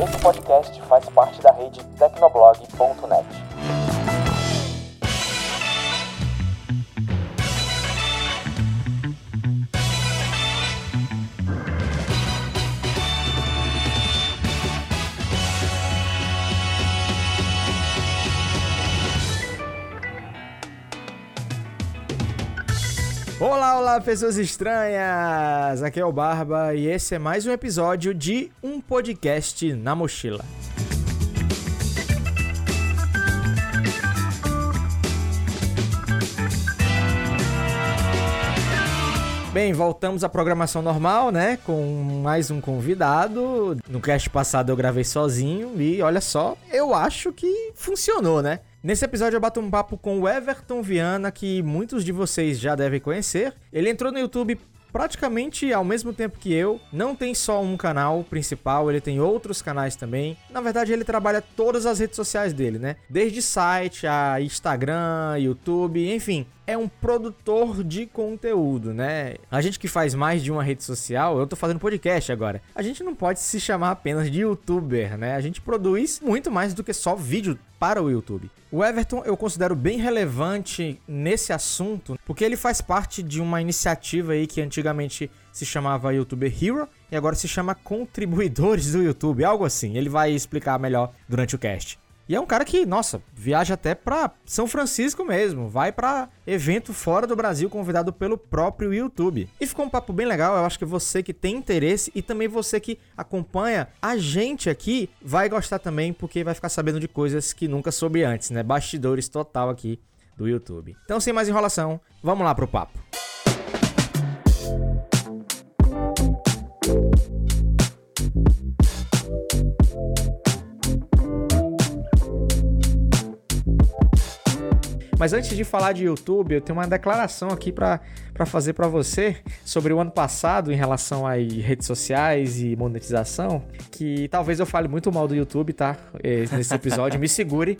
Esse podcast faz parte da rede tecnoblog.net. Olá, pessoas estranhas! Aqui é o Barba e esse é mais um episódio de Um Podcast na Mochila. Bem, voltamos à programação normal, né? Com mais um convidado. No cast passado eu gravei sozinho e olha só, eu acho que funcionou, né? Nesse episódio eu bato um papo com o Everton Viana, que muitos de vocês já devem conhecer. Ele entrou no YouTube praticamente ao mesmo tempo que eu. Não tem só um canal principal, ele tem outros canais também. Na verdade, ele trabalha todas as redes sociais dele, né? Desde site a Instagram, YouTube, enfim. É um produtor de conteúdo, né? A gente que faz mais de uma rede social, eu tô fazendo podcast agora. A gente não pode se chamar apenas de youtuber, né? A gente produz muito mais do que só vídeo para o YouTube. O Everton eu considero bem relevante nesse assunto, porque ele faz parte de uma iniciativa aí que antigamente se chamava YouTuber Hero e agora se chama Contribuidores do YouTube, algo assim. Ele vai explicar melhor durante o cast. E é um cara que, nossa, viaja até pra São Francisco mesmo, vai pra evento fora do Brasil convidado pelo próprio YouTube. E ficou um papo bem legal, eu acho que você que tem interesse e também você que acompanha a gente aqui vai gostar também, porque vai ficar sabendo de coisas que nunca soube antes, né? Bastidores total aqui do YouTube. Então, sem mais enrolação, vamos lá pro papo. Mas antes de falar de YouTube, eu tenho uma declaração aqui para fazer para você sobre o ano passado em relação a redes sociais e monetização, que talvez eu fale muito mal do YouTube, tá? Nesse episódio, me segure.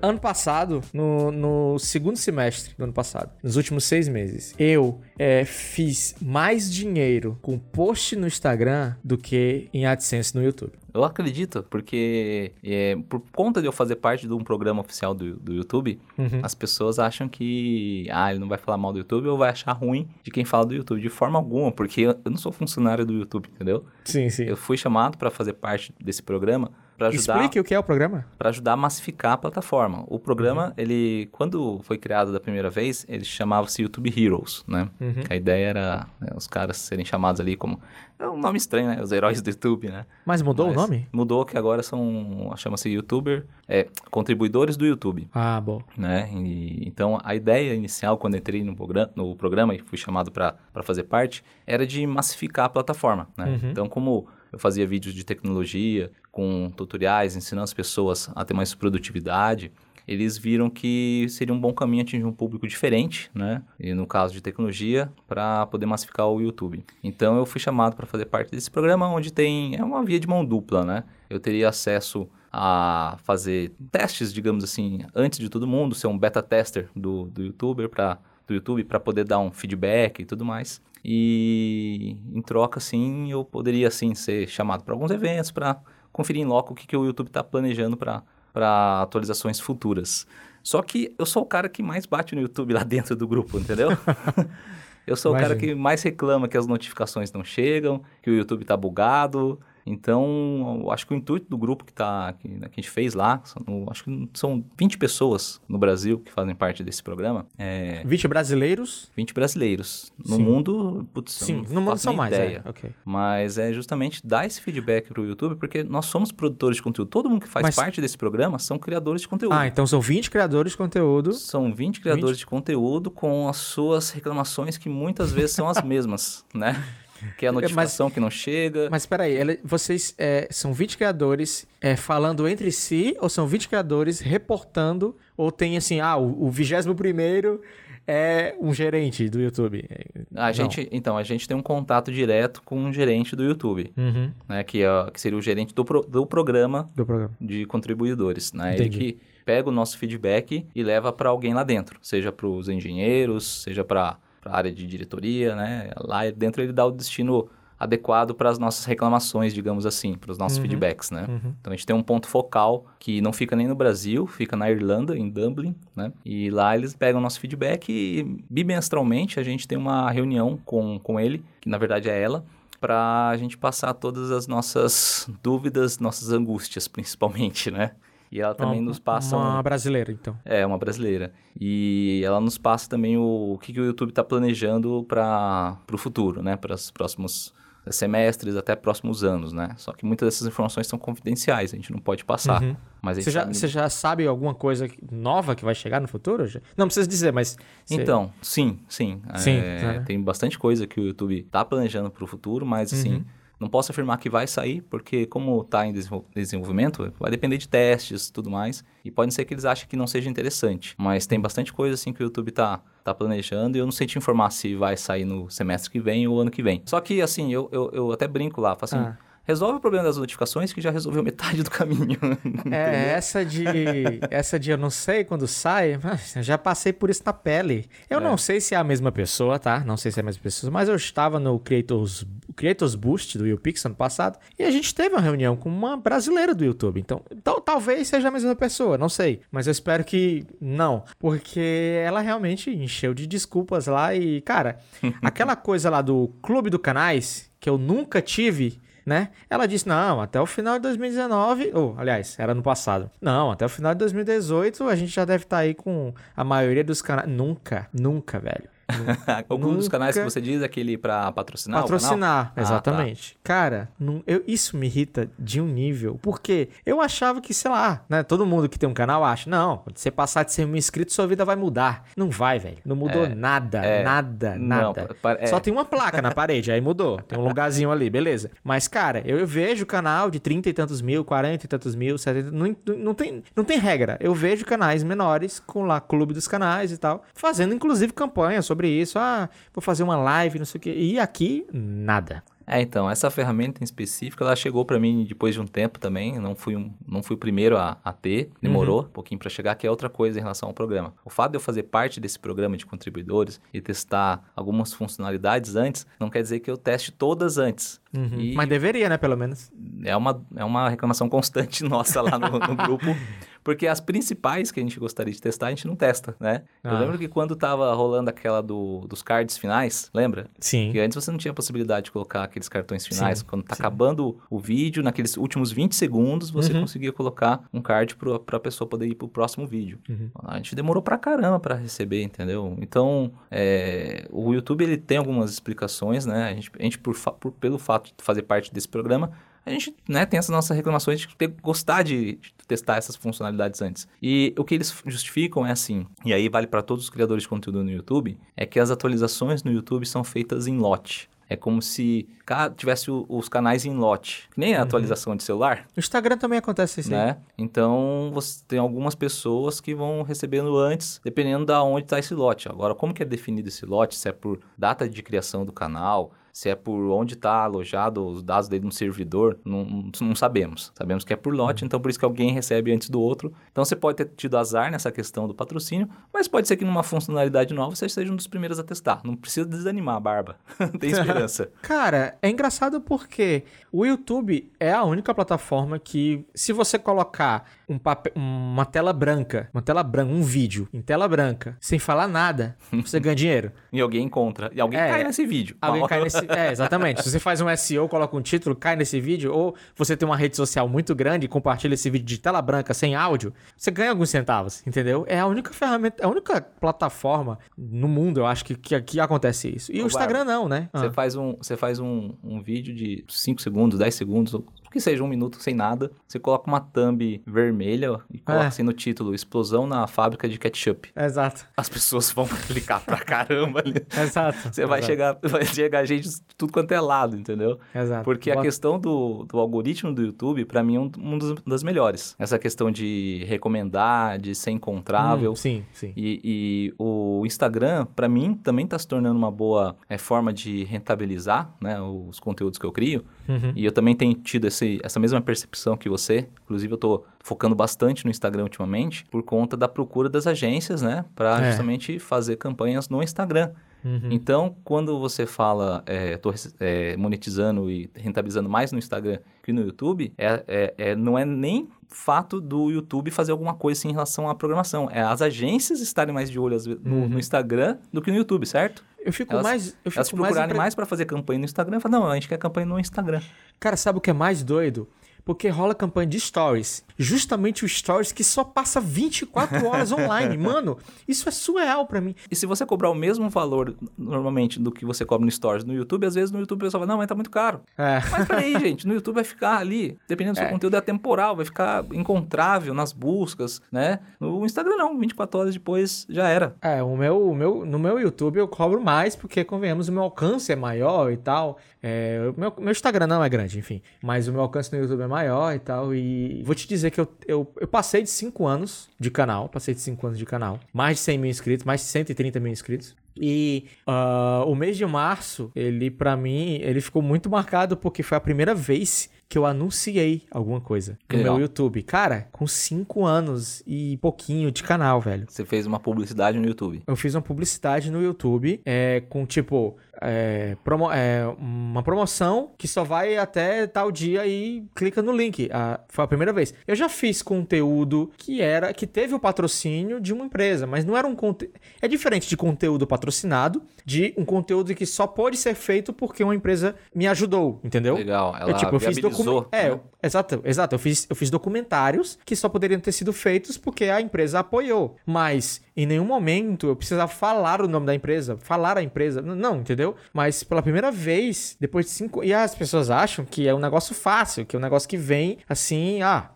Ano passado, no, no segundo semestre do ano passado, nos últimos seis meses, eu é, fiz mais dinheiro com post no Instagram do que em AdSense no YouTube. Eu acredito, porque é, por conta de eu fazer parte de um programa oficial do, do YouTube, uhum. as pessoas acham que ah, ele não vai falar mal do YouTube ou vai achar ruim de quem fala do YouTube. De forma alguma, porque eu, eu não sou funcionário do YouTube, entendeu? Sim, sim. Eu fui chamado para fazer parte desse programa para ajudar. Explique o que é o programa. Para ajudar a massificar a plataforma. O programa, uhum. ele, quando foi criado da primeira vez, ele chamava-se YouTube Heroes, né? Uhum. A ideia era né, os caras serem chamados ali como é um nome estranho, né? Os heróis do YouTube, né? Mas mudou Mas o nome? Mudou que agora são chama-se YouTuber, é, contribuidores do YouTube. Ah, bom. Né? E, então a ideia inicial quando entrei no programa, no programa e fui chamado para fazer parte era de massificar a plataforma, né? Uhum. Então como eu fazia vídeos de tecnologia com tutoriais, ensinando as pessoas a ter mais produtividade. Eles viram que seria um bom caminho atingir um público diferente, né? E no caso de tecnologia, para poder massificar o YouTube. Então eu fui chamado para fazer parte desse programa, onde tem é uma via de mão dupla, né? Eu teria acesso a fazer testes, digamos assim, antes de todo mundo, ser um beta tester do, do YouTuber para do YouTube para poder dar um feedback e tudo mais. E em troca, sim, eu poderia assim ser chamado para alguns eventos para conferir em loco o que, que o YouTube está planejando para atualizações futuras. Só que eu sou o cara que mais bate no YouTube lá dentro do grupo, entendeu? eu sou Imagina. o cara que mais reclama que as notificações não chegam, que o YouTube está bugado, então, acho que o intuito do grupo que, tá, que, né, que a gente fez lá, são, acho que são 20 pessoas no Brasil que fazem parte desse programa. É, 20 brasileiros? 20 brasileiros. No Sim. mundo, putz, Sim, no mundo são mais, ideia. É, okay. Mas é justamente dar esse feedback para o YouTube, porque nós somos produtores de conteúdo. Todo mundo que faz Mas... parte desse programa são criadores de conteúdo. Ah, então são 20 criadores de conteúdo. São 20 criadores 20? de conteúdo com as suas reclamações que muitas vezes são as mesmas, né? Que é a notificação mas, que não chega. Mas espera aí, vocês é, são 20 criadores é, falando entre si ou são 20 criadores reportando ou tem assim, ah, o vigésimo primeiro é um gerente do YouTube? A gente, então, a gente tem um contato direto com um gerente do YouTube, uhum. né, que, é, que seria o gerente do, pro, do, programa, do programa de contribuidores. Né? Ele que pega o nosso feedback e leva para alguém lá dentro, seja para os engenheiros, seja para para a área de diretoria, né? Lá dentro ele dá o destino adequado para as nossas reclamações, digamos assim, para os nossos Uhum. feedbacks, né? Uhum. Então a gente tem um ponto focal que não fica nem no Brasil, fica na Irlanda, em Dublin, né? E lá eles pegam nosso feedback e bimestralmente a gente tem uma reunião com, com ele, que na verdade é ela, para a gente passar todas as nossas dúvidas, nossas angústias, principalmente, né? E ela também Uma- nos passa um- Uma brasileira, então. é, uma brasileira. E ela nos passa também o, o que, que o YouTube está planejando para o futuro, né? Para os próximos semestres, até próximos anos, né? Só que muitas dessas informações são confidenciais, a gente não pode passar. Uhum. Mas Você já, sabe- você já sabe alguma coisa nova que vai chegar no futuro? Não precisa dizer, mas. você- Então, sim, sim. Sim, É, né? Tem bastante coisa que o YouTube está planejando para o futuro, mas assim, Uhum. Não posso afirmar que vai sair, porque como está em desenvol- desenvolvimento, vai depender de testes e tudo mais. E pode ser que eles achem que não seja interessante. Mas tem bastante coisa assim que o YouTube está tá planejando e eu não sei te informar se vai sair no semestre que vem ou ano que vem. Só que assim, eu, eu, eu até brinco lá, falo assim. Ah. Resolve o problema das notificações que já resolveu metade do caminho. É, essa de. essa de eu não sei quando sai, mas já passei por isso na pele. Eu É. não sei se é a mesma pessoa, tá? Não sei se é a mesma pessoa, mas eu estava no Creators, Creators Boost do YouPix ano passado e a gente teve uma reunião com uma brasileira do YouTube. Então, tal- talvez seja a mesma pessoa, não sei. Mas eu espero que não, porque ela realmente encheu de desculpas lá e, cara, aquela coisa lá do Clube do Canais, que eu nunca tive né? Ela disse: não, até o final de 2019, ou aliás, era no passado. Não, até o final de 2018 a gente já deve estar aí com a maioria dos canais. Nunca, nunca, velho. Algum dos canais que você diz, aquele para patrocinar? Patrocinar, Ah, exatamente. Cara, não- eu- isso me irrita de um nível. Porque eu achava que, sei lá, né? Todo mundo que tem um canal acha, não, quando você passar de ser mil inscritos, sua vida vai mudar. Não vai, velho. Não mudou É, nada, é. nada, Não, nada. é. Só tem uma placa na parede, aí mudou. Tem um lugarzinho ali, beleza. Mas, cara, eu, eu vejo canal de 30 e tantos mil, 40 e tantos mil, 70. Não, não, tem, não tem regra. Eu vejo canais menores com lá, clube dos canais e tal, fazendo inclusive campanha sobre isso. Ah, vou fazer uma live, não sei o quê. E aqui, nada. É, então, essa ferramenta em específico, ela chegou para mim depois de um tempo também, não fui, um, não fui o primeiro a, a ter, demorou um pouquinho para chegar, que é outra coisa em relação ao programa. O fato de eu fazer parte desse programa de contribuidores e testar algumas funcionalidades antes, não quer dizer que eu teste todas antes. E Mas deveria, né, pelo menos. é uma, é uma reclamação constante nossa lá no, no grupo, porque as principais que a gente gostaria de testar, a gente não testa, né? Eu Ah. lembro que quando tava rolando aquela do, dos cards finais, lembra? Sim. Porque antes você não tinha possibilidade de colocar aqueles cartões finais. Sim, Quando tá sim. acabando o vídeo, naqueles últimos 20 segundos, você Uhum. conseguia colocar um card pro, pra pessoa poder ir pro próximo vídeo. Uhum. A gente demorou pra caramba pra receber, entendeu? Então, é, o YouTube ele tem algumas explicações, né? A gente, a gente por, por- pelo fato de fazer parte desse programa, a gente né, tem essas nossas reclamações de ter, gostar de, de testar essas funcionalidades antes. E o que eles justificam é assim, e aí vale para todos os criadores de conteúdo no YouTube, é que as atualizações no YouTube são feitas em lote. É como se tivesse o- os canais em lote. Que nem a atualização de celular, No Instagram também acontece isso aí. né? Então, você tem algumas pessoas que vão recebendo antes, dependendo da onde está esse lote. Agora, como que é definido esse lote? Se é por data de criação do canal, se é por onde está alojado os dados dele no servidor, não, não sabemos. Sabemos que é por lote, então por isso que alguém recebe antes do outro. Então você pode ter tido azar nessa questão do patrocínio, mas pode ser que numa funcionalidade nova você seja um dos primeiros a testar. Não precisa desanimar, Barba. tem esperança. Cara, é engraçado porque o YouTube é a única plataforma que, se você colocar um papel, uma tela branca, uma tela branca, um vídeo em tela branca, sem falar nada, você ganha dinheiro. e alguém encontra. E alguém É, cai nesse vídeo. Alguém cai nesse. É, exatamente. Se você faz um SEO, coloca um título, cai nesse vídeo, ou você tem uma rede social muito grande e compartilha esse vídeo de tela branca sem áudio, você ganha alguns centavos, entendeu? É a única ferramenta, a única plataforma no mundo, eu acho, que, que, que acontece isso. E Ô, o Instagram não, né? Você Ah. faz, um, você faz um, um vídeo de 5 segundos, 10 segundos, que seja um minuto sem nada. Você coloca uma thumb vermelha e coloca É. assim no título: Explosão na fábrica de ketchup. Exato. As pessoas vão clicar pra caramba ali. Exato. Você vai Exato. chegar, vai chegar gente de tudo quanto é lado, entendeu? Exato. Porque a questão do, do algoritmo do YouTube, pra mim, é um, um dos, das melhores. Essa questão de recomendar, de ser encontrável. Hum, sim, sim. E, e o Instagram, para mim, também está se tornando uma boa é, forma de rentabilizar né, os conteúdos que eu crio. Uhum. E eu também tenho tido esse, essa mesma percepção que você. Inclusive, eu estou focando bastante no Instagram ultimamente por conta da procura das agências, né? Para É. justamente fazer campanhas no Instagram. Uhum. Então, quando você fala, é, tô é, monetizando e rentabilizando mais no Instagram que no YouTube, é, é, é, não é nem fato do YouTube fazer alguma coisa assim, em relação à programação. É as agências estarem mais de olho no, uhum. no Instagram do que no YouTube, certo? Eu fico elas, mais. Eu fico elas procurarem mais, mais para fazer campanha no Instagram. Falam, não, a gente quer campanha no Instagram. Cara, sabe o que é mais doido? Porque rola campanha de stories. Justamente o stories que só passa 24 horas online. Mano, isso é surreal para mim. E se você cobrar o mesmo valor normalmente do que você cobra no stories no YouTube, às vezes no YouTube o pessoal fala, não, mas tá muito caro. É. Mas peraí, gente, no YouTube vai ficar ali, dependendo do seu é. conteúdo, é temporal, vai ficar encontrável nas buscas, né? No Instagram não, 24 horas depois já era. É, o meu, o meu, no meu YouTube eu cobro mais, porque, convenhamos, o meu alcance é maior e tal. É, meu, meu Instagram não é grande, enfim. Mas o meu alcance no YouTube é maior e tal. E vou te dizer que eu, eu, eu passei de 5 anos de canal. Passei de 5 anos de canal. Mais de 100 mil inscritos, mais de 130 mil inscritos. E uh, o mês de março, ele para mim, ele ficou muito marcado porque foi a primeira vez que eu anunciei alguma coisa no meu YouTube. Cara, com 5 anos e pouquinho de canal, velho. Você fez uma publicidade no YouTube? Eu fiz uma publicidade no YouTube é, com tipo é, promo é, uma promoção que só vai até tal dia e clica no link. Ah, foi a primeira vez. Eu já fiz conteúdo que era que teve o patrocínio de uma empresa, mas não era um conteúdo. É diferente de conteúdo patrocinado, de um conteúdo que só pode ser feito porque uma empresa me ajudou, entendeu? Legal. Ela eu, tipo, eu fiz É, né? exato, exato. Eu fiz, eu fiz documentários que só poderiam ter sido feitos porque a empresa apoiou. Mas em nenhum momento eu precisava falar o nome da empresa, falar a empresa. Não, entendeu? Mas pela primeira vez, depois de cinco. E as pessoas acham que é um negócio fácil, que é um negócio que vem assim, ah,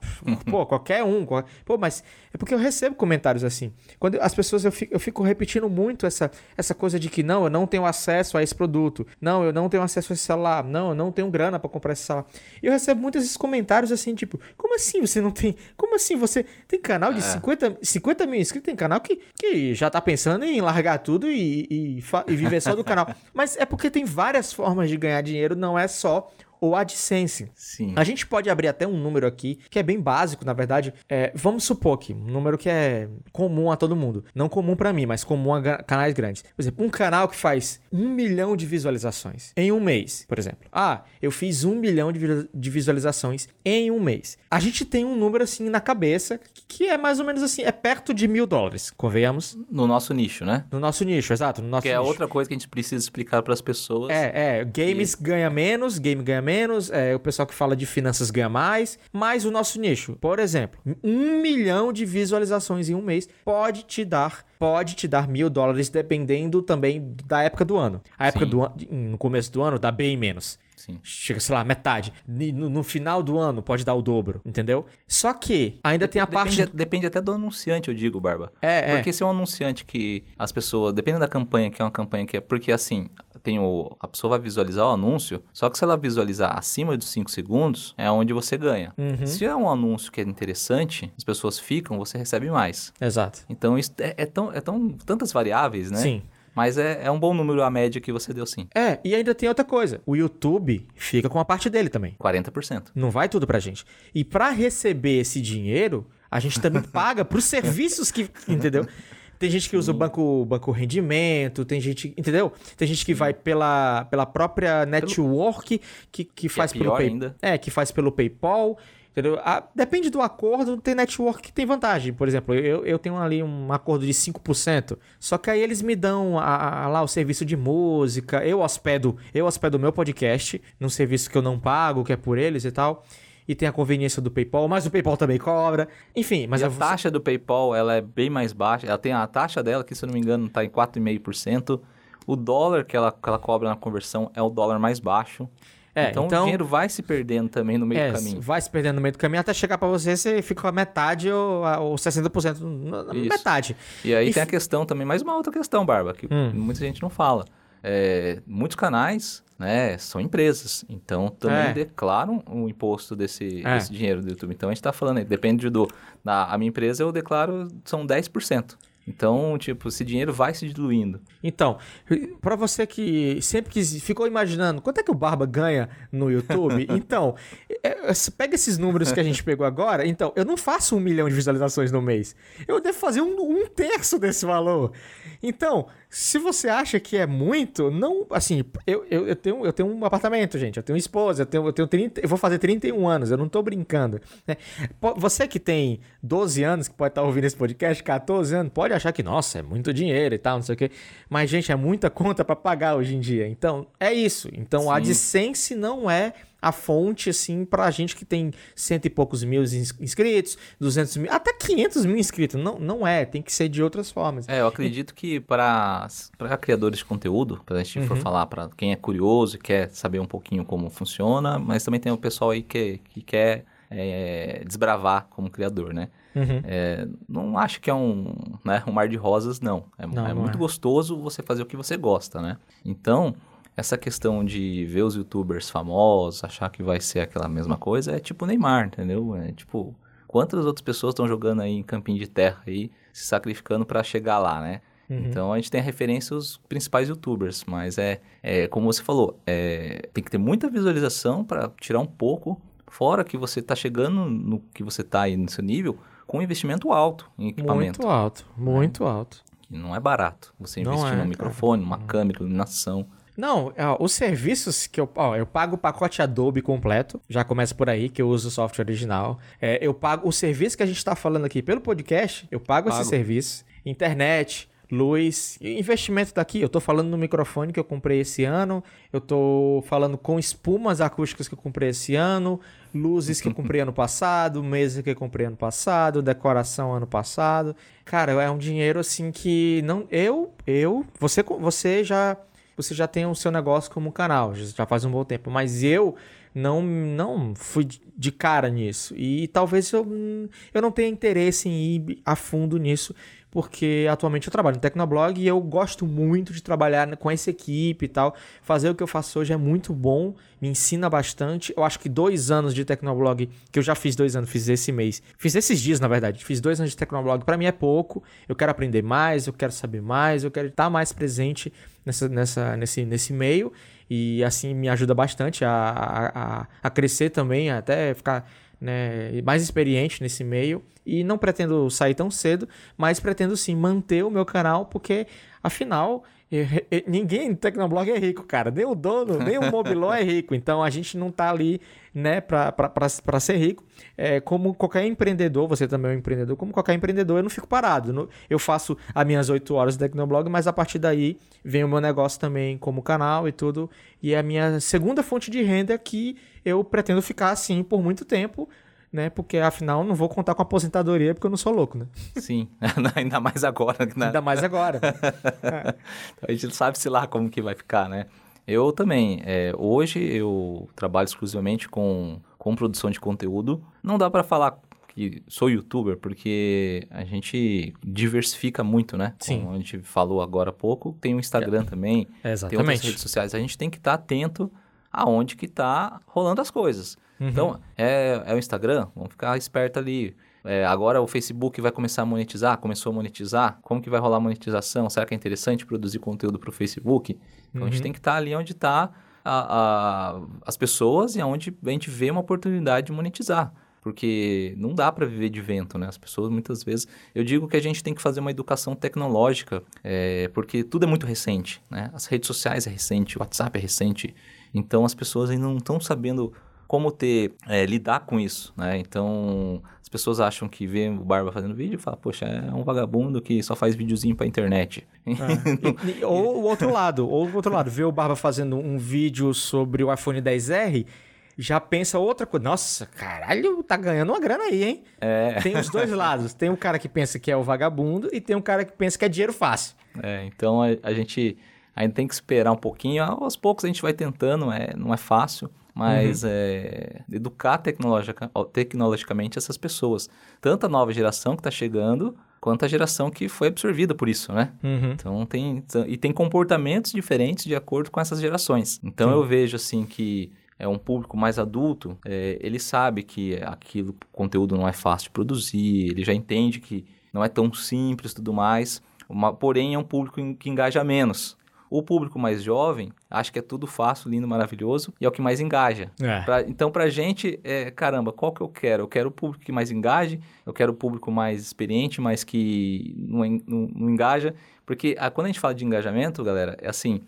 pô, qualquer um. Pô, mas é porque eu recebo comentários assim. Quando as pessoas, eu fico, eu fico repetindo muito essa, essa coisa de que não, eu não tenho acesso a esse produto. Não, eu não tenho acesso a esse celular. Não, eu não tenho grana para comprar esse celular. E eu recebo muitos esses comentários assim, tipo, como assim você não tem. Como assim você tem canal de é. 50, 50 mil inscritos? Tem canal que que já tá pensando em largar tudo e, e, e viver só do canal. Mas é porque tem várias formas de ganhar dinheiro, não é só ou AdSense. Sim. A gente pode abrir até um número aqui, que é bem básico, na verdade. É, vamos supor que um número que é comum a todo mundo. Não comum para mim, mas comum a canais grandes. Por exemplo, um canal que faz um milhão de visualizações em um mês, por exemplo. Ah, eu fiz um milhão de visualizações em um mês. A gente tem um número assim na cabeça que é mais ou menos assim, é perto de mil dólares, convenhamos. No nosso nicho, né? No nosso nicho, exato. No nosso que é nicho. outra coisa que a gente precisa explicar para as pessoas. É, é. Games e... ganha menos, game ganha menos menos, é, o pessoal que fala de finanças ganha mais, mas o nosso nicho, por exemplo, um milhão de visualizações em um mês pode te dar pode te dar mil dólares dependendo também da época do ano. A época Sim. do ano, no começo do ano, dá bem menos. Sim. Chega, sei lá, metade. No, no, final do ano pode dar o dobro, entendeu? Só que ainda tem a depende, parte. Depende até do anunciante, eu digo, Barba. É, é. Porque se é um anunciante que as pessoas. Depende da campanha, que é uma campanha que é. Porque assim, tem o, a pessoa vai visualizar o anúncio, só que se ela visualizar acima dos 5 segundos, é onde você ganha. Uhum. Se é um anúncio que é interessante, as pessoas ficam, você recebe mais. Exato. Então, isso é, é tão, é tão, tantas variáveis, né? Sim. Mas é, é um bom número a média que você deu sim. É, e ainda tem outra coisa. O YouTube fica com a parte dele também. 40%. Não vai tudo pra gente. E para receber esse dinheiro, a gente também paga pros serviços que. Entendeu? Tem gente que usa o banco, banco rendimento, tem gente, entendeu? Tem gente que vai pela, pela própria network que, que faz que é pelo PayPal. ainda. É, que faz pelo PayPal. Entendeu? Ah, depende do acordo, tem network que tem vantagem. Por exemplo, eu, eu tenho ali um acordo de 5%. Só que aí eles me dão a, a, lá o serviço de música. Eu hospedo, eu hospedo o meu podcast num serviço que eu não pago, que é por eles e tal e tem a conveniência do PayPal, mas o PayPal também cobra. Enfim, mas a vou... taxa do PayPal ela é bem mais baixa. Ela tem a taxa dela, que se eu não me engano está em 4,5%. O dólar que ela, que ela cobra na conversão é o dólar mais baixo. É, então, então, o dinheiro vai se perdendo também no meio é, do caminho. Vai se perdendo no meio do caminho até chegar para você, você fica com a metade ou, ou 60% na metade. E aí e tem a questão também, mais uma outra questão, Barba, que hum. muita gente não fala. É, muitos canais né, são empresas, então também é. declaram o imposto desse, é. desse, dinheiro do YouTube. Então a gente está falando, depende do. Na, a minha empresa eu declaro são 10%. Então, tipo, esse dinheiro vai se diluindo. Então, para você que sempre que ficou imaginando quanto é que o Barba ganha no YouTube, então, é, é, pega esses números que a gente pegou agora. Então, eu não faço um milhão de visualizações no mês. Eu devo fazer um, um terço desse valor. Então, Se você acha que é muito, não. Assim, eu, eu, eu, tenho, eu tenho um apartamento, gente. Eu tenho esposa, eu tenho, eu tenho 30. Eu vou fazer 31 anos, eu não tô brincando. Né? Você que tem 12 anos, que pode estar ouvindo esse podcast, 14 anos, pode achar que, nossa, é muito dinheiro e tal, não sei o quê. Mas, gente, é muita conta para pagar hoje em dia. Então, é isso. Então, Sim. a AdSense não é a fonte, assim, pra gente que tem cento e poucos mil inscritos, 200 mil, até 500 mil inscritos. Não, não é, tem que ser de outras formas. É, eu acredito que para criadores de conteúdo, para a gente uhum. for falar para quem é curioso e quer saber um pouquinho como funciona, mas também tem o pessoal aí que, que quer é, desbravar como criador, né? Uhum. É, não acho que é um, né, um mar de rosas, não. É, não, é não muito é. gostoso você fazer o que você gosta, né? Então, essa questão de ver os youtubers famosos, achar que vai ser aquela mesma coisa, é tipo Neymar, entendeu? É tipo, quantas outras pessoas estão jogando aí em campinho de terra aí, se sacrificando para chegar lá, né? Uhum. Então a gente tem a referência aos principais youtubers, mas é, é como você falou, é, tem que ter muita visualização para tirar um pouco, fora que você está chegando no que você está aí no seu nível, com um investimento alto em equipamento. Muito alto, muito alto. Que não é barato. Você investir é, num microfone, uma câmera, iluminação. Não, os serviços que eu. Ó, eu pago o pacote Adobe completo. Já começa por aí, que eu uso o software original. É, eu pago o serviço que a gente está falando aqui pelo podcast. Eu pago, pago. esse serviço. Internet, luz, investimento daqui. Eu tô falando no microfone que eu comprei esse ano, eu tô falando com espumas acústicas que eu comprei esse ano, luzes que eu comprei ano passado, mesa que eu comprei ano passado, decoração ano passado. Cara, é um dinheiro assim que não eu eu você você já você já tem o seu negócio como canal, já faz um bom tempo, mas eu não não fui de cara nisso. E talvez eu, eu não tenha interesse em ir a fundo nisso porque atualmente eu trabalho no Tecnoblog e eu gosto muito de trabalhar com essa equipe e tal. Fazer o que eu faço hoje é muito bom, me ensina bastante. Eu acho que dois anos de Tecnoblog, que eu já fiz dois anos, fiz esse mês, fiz esses dias na verdade, fiz dois anos de Tecnoblog, para mim é pouco. Eu quero aprender mais, eu quero saber mais, eu quero estar mais presente nessa, nessa, nesse, nesse meio e assim me ajuda bastante a, a, a crescer também, até ficar né, mais experiente nesse meio. E não pretendo sair tão cedo, mas pretendo sim manter o meu canal porque afinal ninguém no Tecnoblog é rico, cara. Nem o dono, nem o Mobiló é rico. Então a gente não tá ali, né, para ser rico. É, como qualquer empreendedor, você também é um empreendedor, como qualquer empreendedor, eu não fico parado. Eu faço as minhas 8 horas do Tecnoblog, mas a partir daí vem o meu negócio também como canal e tudo. E é a minha segunda fonte de renda que eu pretendo ficar assim por muito tempo né? Porque afinal não vou contar com aposentadoria porque eu não sou louco, né? Sim, ainda mais agora. Né? Ainda mais agora. é. então, a gente não sabe se lá como que vai ficar, né? Eu também. É, hoje eu trabalho exclusivamente com, com produção de conteúdo. Não dá para falar que sou youtuber, porque a gente diversifica muito, né? Sim. Como a gente falou agora há pouco, tem o Instagram é. também, Exatamente. tem outras redes sociais. A gente tem que estar tá atento aonde que está rolando as coisas. Uhum. Então, é, é o Instagram, vamos ficar esperto ali. É, agora o Facebook vai começar a monetizar, começou a monetizar. Como que vai rolar a monetização? Será que é interessante produzir conteúdo para o Facebook? Então, uhum. a gente uhum. tem que estar tá ali onde está as pessoas e aonde a gente vê uma oportunidade de monetizar. Porque não dá para viver de vento, né? As pessoas muitas vezes... Eu digo que a gente tem que fazer uma educação tecnológica, é, porque tudo é muito recente, né? As redes sociais é recente, o WhatsApp é recente. Então, as pessoas ainda não estão sabendo como ter, é, lidar com isso, né? Então, as pessoas acham que vê o Barba fazendo vídeo e fala, poxa, é um vagabundo que só faz videozinho pra internet. É. e, ou o outro lado, ou o outro lado, vê o Barba fazendo um vídeo sobre o iPhone 10R já pensa outra coisa. Nossa, caralho, tá ganhando uma grana aí, hein? É. Tem os dois lados. Tem um cara que pensa que é o vagabundo e tem um cara que pensa que é dinheiro fácil. É, então a, a gente ainda tem que esperar um pouquinho. Aos poucos a gente vai tentando, é, não é fácil mas uhum. é, educar tecnologica, tecnologicamente essas pessoas. Tanto a nova geração que está chegando, quanto a geração que foi absorvida por isso, né? Uhum. Então tem e tem comportamentos diferentes de acordo com essas gerações. Então Sim. eu vejo assim que é um público mais adulto, é, ele sabe que aquilo conteúdo não é fácil de produzir, ele já entende que não é tão simples, tudo mais. Uma, porém é um público que engaja menos. O público mais jovem acha que é tudo fácil, lindo, maravilhoso e é o que mais engaja. É. Pra, então, pra gente, é, caramba, qual que eu quero? Eu quero o público que mais engaje, eu quero o público mais experiente, mas que não, não, não engaja, Porque a, quando a gente fala de engajamento, galera, é assim,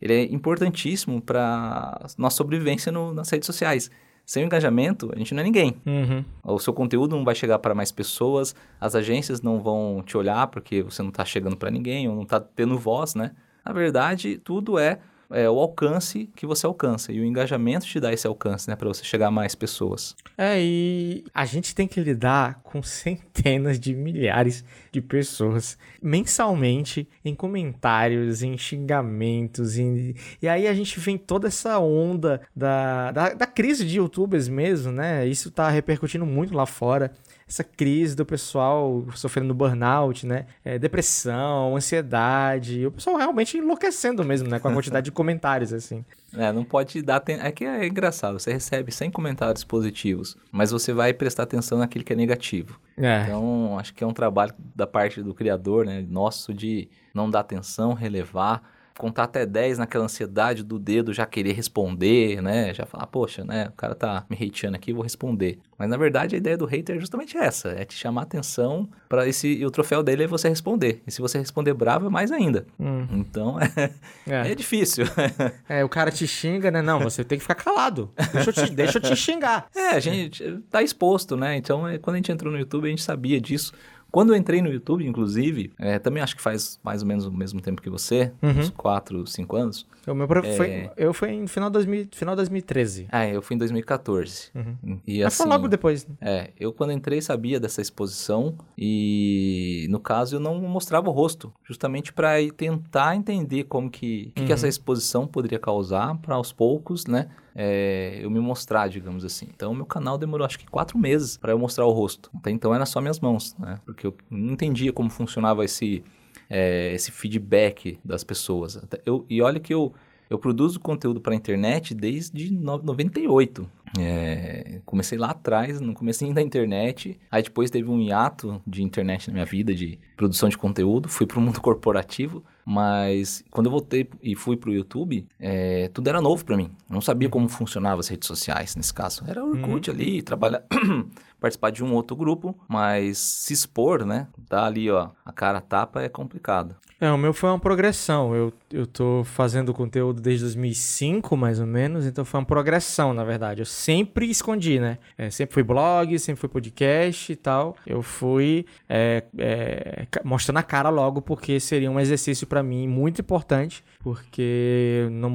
ele é importantíssimo para nossa sobrevivência no, nas redes sociais. Sem o engajamento, a gente não é ninguém. Uhum. O seu conteúdo não vai chegar para mais pessoas, as agências não vão te olhar porque você não está chegando para ninguém ou não está tendo voz, né? Na verdade, tudo é é, o alcance que você alcança. E o engajamento te dá esse alcance, né? Para você chegar a mais pessoas. É, e a gente tem que lidar com centenas de milhares de pessoas mensalmente em comentários, em xingamentos. Em... E aí a gente vem toda essa onda da, da, da crise de youtubers mesmo, né? Isso tá repercutindo muito lá fora essa crise do pessoal sofrendo burnout, né? É, depressão, ansiedade, o pessoal realmente enlouquecendo mesmo, né? Com a quantidade de comentários, assim. É, não pode dar. Ten... É que é engraçado, você recebe 100 comentários positivos, mas você vai prestar atenção naquilo que é negativo. É. Então, acho que é um trabalho da parte do criador, né? Nosso, de não dar atenção, relevar contar até 10 naquela ansiedade do dedo já querer responder, né? Já falar, poxa, né? O cara tá me hateando aqui, vou responder. Mas na verdade a ideia do hater é justamente essa: é te chamar atenção para esse. E o troféu dele é você responder. E se você responder bravo, é mais ainda. Hum. Então é, é. é difícil. é, o cara te xinga, né? Não, você tem que ficar calado. Deixa eu te, deixa eu te xingar. É, a gente tá exposto, né? Então, é, quando a gente entrou no YouTube, a gente sabia disso. Quando eu entrei no YouTube, inclusive, é, também acho que faz mais ou menos o mesmo tempo que você, uhum. uns 4, 5 anos. O meu é... foi, eu fui em final, 2000, final 2013. Ah, eu fui em 2014. Uhum. E, Mas assim, foi logo depois. É, eu quando entrei sabia dessa exposição e, no caso, eu não mostrava o rosto, justamente para tentar entender como que, que, uhum. que essa exposição poderia causar para aos poucos, né? É, eu me mostrar, digamos assim. Então, meu canal demorou acho que quatro meses para eu mostrar o rosto. Até então era só minhas mãos, né? Porque eu não entendia como funcionava esse, é, esse feedback das pessoas. Eu, e olha que eu, eu produzo conteúdo para a internet desde 98. É, comecei lá atrás, no começo da internet. Aí depois teve um hiato de internet na minha vida, de produção de conteúdo. Fui para o mundo corporativo. Mas quando eu voltei e fui pro YouTube, é, tudo era novo para mim. Eu não sabia como funcionavam as redes sociais, nesse caso. Era o Orkut uhum. ali, trabalhar, participar de um outro grupo, mas se expor, né? Dar ali, ó, a cara tapa é complicado. É, o meu foi uma progressão. Eu, eu tô fazendo conteúdo desde 2005, mais ou menos, então foi uma progressão, na verdade. Eu sempre escondi, né? É, sempre fui blog, sempre fui podcast e tal. Eu fui é, é, mostrando a cara logo, porque seria um exercício para mim muito importante, porque não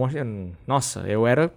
Nossa, eu era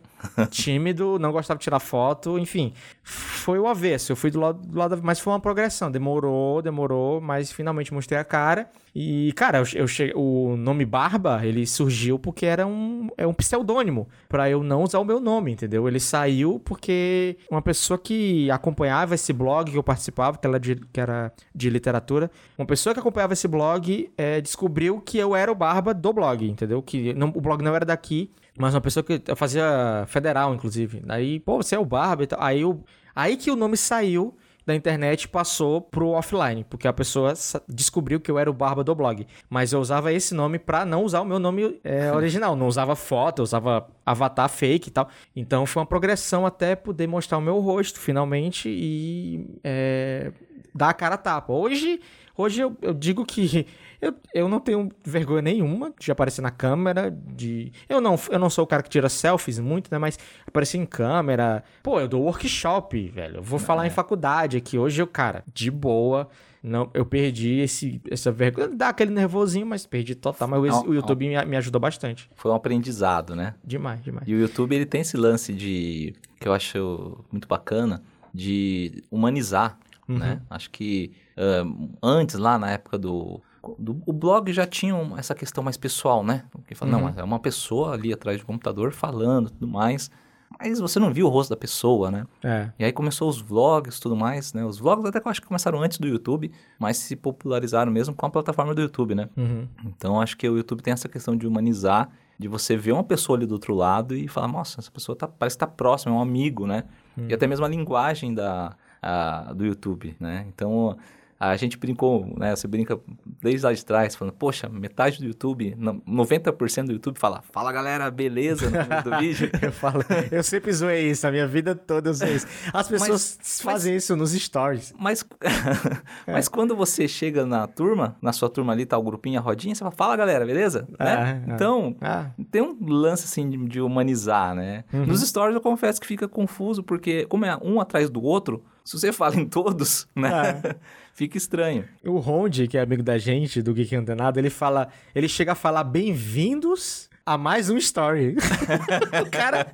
tímido, não gostava de tirar foto, enfim. Foi o avesso. Eu fui do lado, do lado mas foi uma progressão. Demorou, demorou, mas finalmente mostrei a cara. E, cara, eu, eu o nome Barba, ele surgiu porque era um, é um pseudônimo, para eu não usar o meu nome, entendeu? Ele saiu porque uma pessoa que acompanhava esse blog que eu participava, que era de, que era de literatura, uma pessoa que acompanhava esse blog é, descobriu que eu era o Barba do blog, entendeu? Que não, o blog não era daqui, mas uma pessoa que fazia federal, inclusive. Aí, pô, você é o Barba e tal. Aí, eu, aí que o nome saiu da internet passou pro offline, porque a pessoa descobriu que eu era o Barba do blog. Mas eu usava esse nome pra não usar o meu nome é, original. Não usava foto, eu usava avatar fake e tal. Então foi uma progressão até poder mostrar o meu rosto finalmente e é, dar a cara a tapa. Hoje, hoje eu, eu digo que eu, eu não tenho vergonha nenhuma de aparecer na câmera, de... Eu não, eu não sou o cara que tira selfies muito, né? Mas aparecer em câmera... Pô, eu dou workshop, velho. Eu vou é. falar em faculdade aqui. Hoje eu, cara, de boa... Não, eu perdi esse, essa vergonha. Dá aquele nervosinho, mas perdi total. Mas não, o YouTube me, me, ajudou bastante. Foi um aprendizado, né? Demais, demais. E o YouTube, ele tem esse lance de... Que eu acho muito bacana. De humanizar, uhum. né? Acho que... Uh, antes, lá na época do do, o blog já tinha essa questão mais pessoal, né? Porque fala, uhum. não, é uma pessoa ali atrás do computador falando tudo mais. Mas você não viu o rosto da pessoa, né? É. E aí começou os vlogs e tudo mais, né? Os vlogs até que eu acho que começaram antes do YouTube, mas se popularizaram mesmo com a plataforma do YouTube, né? Uhum. Então acho que o YouTube tem essa questão de humanizar, de você ver uma pessoa ali do outro lado e falar, nossa, essa pessoa tá, parece estar tá próxima, é um amigo, né? Uhum. E até mesmo a linguagem da, a, do YouTube, né? Então A gente brincou, né? Você brinca desde lá de trás, falando, poxa, metade do YouTube, 90% do YouTube fala, fala galera, beleza no, do vídeo. eu falo, eu sempre zoei isso, a minha vida toda eu zoei isso. As pessoas mas, fazem mas, isso nos stories. Mas, é. mas quando você chega na turma, na sua turma ali, tá o grupinho, a rodinha, você fala, fala galera, beleza? É, né? é. Então, ah. tem um lance assim de, de humanizar, né? Uhum. Nos stories eu confesso que fica confuso, porque como é um atrás do outro, se você fala em todos, né? Fica estranho. O Ronde, que é amigo da gente, do Geek Antenado, ele fala. Ele chega a falar bem-vindos a mais um story. o, cara,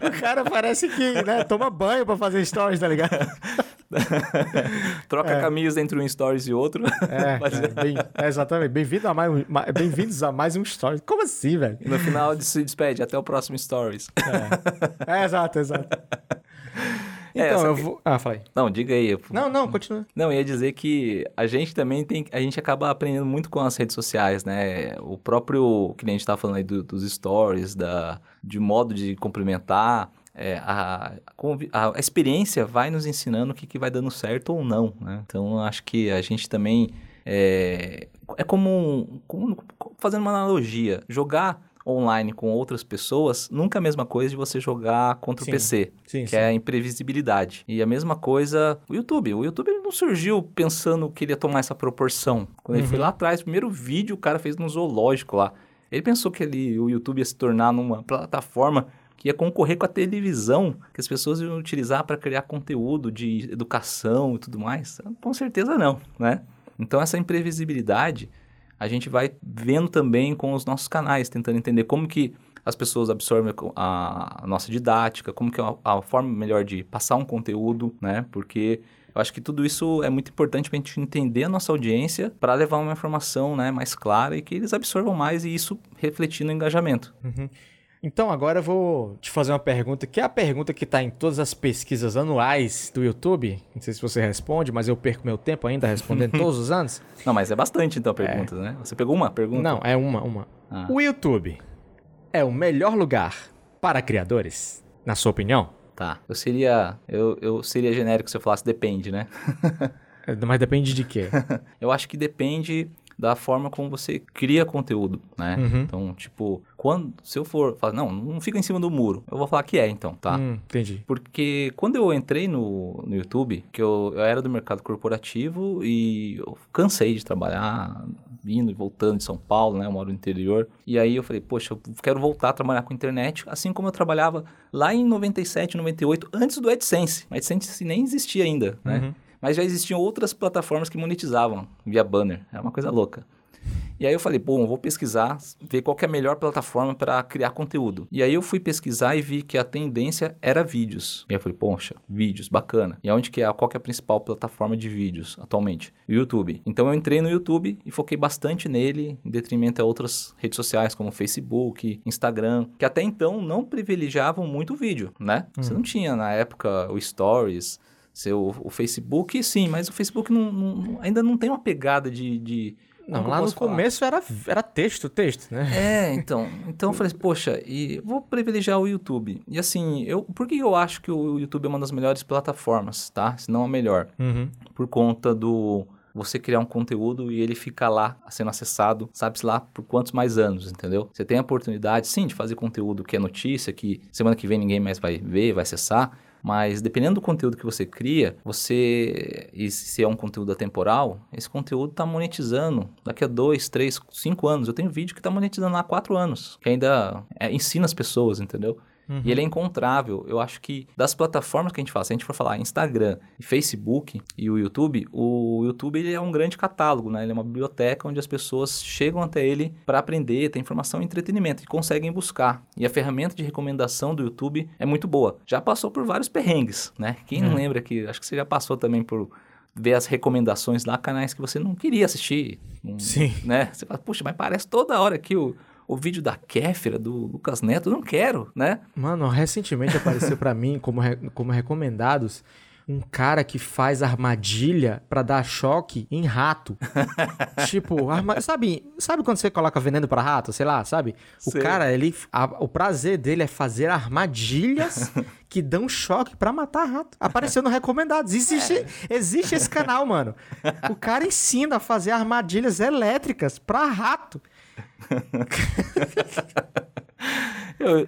o cara parece que né, toma banho pra fazer stories, tá ligado? Troca é. camisa entre um stories e outro. É, é, bem, é exatamente. Bem-vindo a mais um, bem-vindos a mais um stories. Como assim, velho? No final se despede, até o próximo stories. É, é exato, É, então, eu vou. Ah, falei. Não, diga aí. Não, não, continua. Não, ia dizer que a gente também tem. A gente acaba aprendendo muito com as redes sociais, né? O próprio. Que a gente tava falando aí do, dos stories, da, de modo de cumprimentar. É, a, a, a, experiência vai nos ensinando o que, que vai dando certo ou não, né? Então, acho que a gente também. É, é como, como. Fazendo uma analogia. Jogar online com outras pessoas, nunca é a mesma coisa de você jogar contra sim, o PC, sim, que sim. é a imprevisibilidade. E a mesma coisa o YouTube. O YouTube não surgiu pensando que ele ia tomar essa proporção. Quando uhum. ele foi uhum. lá atrás, o primeiro vídeo o cara fez no zoológico lá. Ele pensou que ele, o YouTube ia se tornar numa plataforma que ia concorrer com a televisão, que as pessoas iam utilizar para criar conteúdo de educação e tudo mais. Com certeza não, né? Então essa imprevisibilidade a gente vai vendo também com os nossos canais, tentando entender como que as pessoas absorvem a, nossa didática, como que é a, a, forma melhor de passar um conteúdo, né? Porque eu acho que tudo isso é muito importante para a gente entender a nossa audiência para levar uma informação né, mais clara e que eles absorvam mais e isso refletir no engajamento. Uhum. Então agora eu vou te fazer uma pergunta, que é a pergunta que está em todas as pesquisas anuais do YouTube. Não sei se você responde, mas eu perco meu tempo ainda respondendo todos os anos. Não, mas é bastante então perguntas, é. né? Você pegou uma pergunta? Não, é uma, uma. Ah. O YouTube é o melhor lugar para criadores, na sua opinião? Tá. Eu seria, eu, eu seria genérico se eu falasse depende, né? mas depende de quê? eu acho que depende da forma como você cria conteúdo, né? Uhum. Então, tipo, quando se eu for falar, não, não fica em cima do muro, eu vou falar que é, então, tá? Hum, entendi. Porque quando eu entrei no, no YouTube, que eu, eu era do mercado corporativo e eu cansei de trabalhar indo e voltando de São Paulo, né? Eu moro no interior. E aí eu falei, poxa, eu quero voltar a trabalhar com internet, assim como eu trabalhava lá em 97, 98, antes do AdSense. O AdSense nem existia ainda, né? Uhum. Mas já existiam outras plataformas que monetizavam via banner. Era uma coisa louca. E aí eu falei, bom, vou pesquisar, ver qual é a melhor plataforma para criar conteúdo. E aí eu fui pesquisar e vi que a tendência era vídeos. E aí eu falei, poxa, vídeos, bacana. E aonde que é, qual que é a principal plataforma de vídeos atualmente? O YouTube. Então eu entrei no YouTube e foquei bastante nele, em detrimento a outras redes sociais como Facebook, Instagram, que até então não privilegiavam muito o vídeo, né? Você hum. não tinha na época o Stories, seu, o Facebook, sim, mas o Facebook não, não, ainda não tem uma pegada de. de não, lá no falar? começo era, era texto, texto, né? É, então. Então eu falei assim, poxa, e vou privilegiar o YouTube. E assim, eu, por que eu acho que o YouTube é uma das melhores plataformas, tá? Se não a melhor. Uhum. Por conta do você criar um conteúdo e ele ficar lá sendo acessado, sabe-se lá por quantos mais anos, entendeu? Você tem a oportunidade, sim, de fazer conteúdo que é notícia, que semana que vem ninguém mais vai ver, vai acessar, mas dependendo do conteúdo que você cria, você, e se é um conteúdo atemporal, esse conteúdo está monetizando daqui a dois, três, cinco anos. Eu tenho vídeo que está monetizando lá há quatro anos, que ainda é, ensina as pessoas, entendeu? Uhum. E ele é encontrável. Eu acho que das plataformas que a gente faz, se a gente for falar Instagram, Facebook e o YouTube, o YouTube ele é um grande catálogo, né? Ele é uma biblioteca onde as pessoas chegam até ele para aprender, ter informação e entretenimento e conseguem buscar. E a ferramenta de recomendação do YouTube é muito boa. Já passou por vários perrengues, né? Quem não uhum. lembra que acho que você já passou também por ver as recomendações lá, canais que você não queria assistir. Sim. Né? Você fala, puxa, mas parece toda hora que o o vídeo da Kéfera, do Lucas Neto, não quero, né? Mano, recentemente apareceu para mim como, re, como recomendados um cara que faz armadilha para dar choque em rato. tipo, arma... sabe, sabe quando você coloca veneno para rato, sei lá, sabe? O Sei. cara, ele a- o prazer dele é fazer armadilhas que dão choque para matar rato. Apareceu no recomendados. Existe, existe esse canal, mano. O cara ensina a fazer armadilhas elétricas para rato.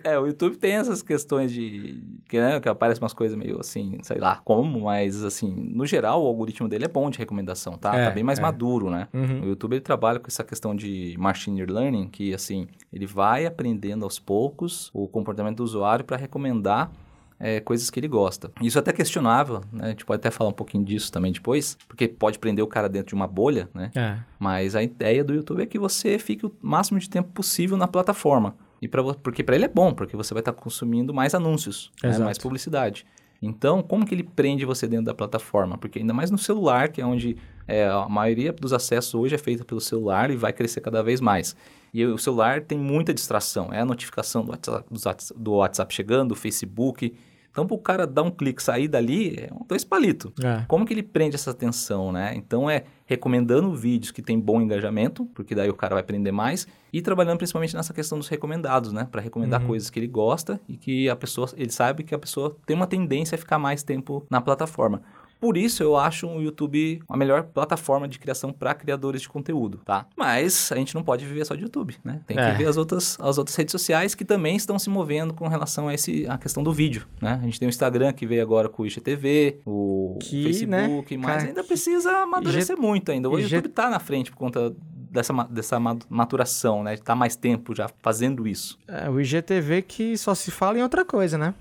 É, o YouTube tem essas questões de. Que, né, que aparecem umas coisas meio assim, sei lá como, mas assim, no geral, o algoritmo dele é bom de recomendação, tá? É, tá bem mais é. maduro, né? Uhum. O YouTube ele trabalha com essa questão de machine learning, que assim, ele vai aprendendo aos poucos o comportamento do usuário para recomendar é, coisas que ele gosta. Isso é até questionável, né? A gente pode até falar um pouquinho disso também depois, porque pode prender o cara dentro de uma bolha, né? É. Mas a ideia do YouTube é que você fique o máximo de tempo possível na plataforma. E pra, porque para ele é bom, porque você vai estar consumindo mais anúncios, né, mais publicidade. Então, como que ele prende você dentro da plataforma? Porque ainda mais no celular, que é onde é, a maioria dos acessos hoje é feita pelo celular e vai crescer cada vez mais. E o celular tem muita distração. É a notificação do WhatsApp, do WhatsApp chegando, do Facebook. Então, para o cara dar um clique e sair dali, é um dois palitos. É. Como que ele prende essa atenção, né? Então é recomendando vídeos que tem bom engajamento, porque daí o cara vai aprender mais, e trabalhando principalmente nessa questão dos recomendados, né? Para recomendar coisas que ele gosta e que a pessoa, ele sabe que a pessoa tem uma tendência a ficar mais tempo na plataforma. Por isso eu acho o YouTube a melhor plataforma de criação para criadores de conteúdo, tá? Mas a gente não pode viver só de YouTube, né? Tem que É. ver as outras, as outras redes sociais que também estão se movendo com relação a esse a questão do vídeo, né? A gente tem o Instagram que veio agora com o IGTV, o Que, Facebook, né, mas cara, ainda que- precisa amadurecer muito ainda. O IG YouTube tá na frente por conta dessa, dessa ma- maturação, né? De tá mais tempo já fazendo isso. É, o IGTV que só se fala em outra coisa, né?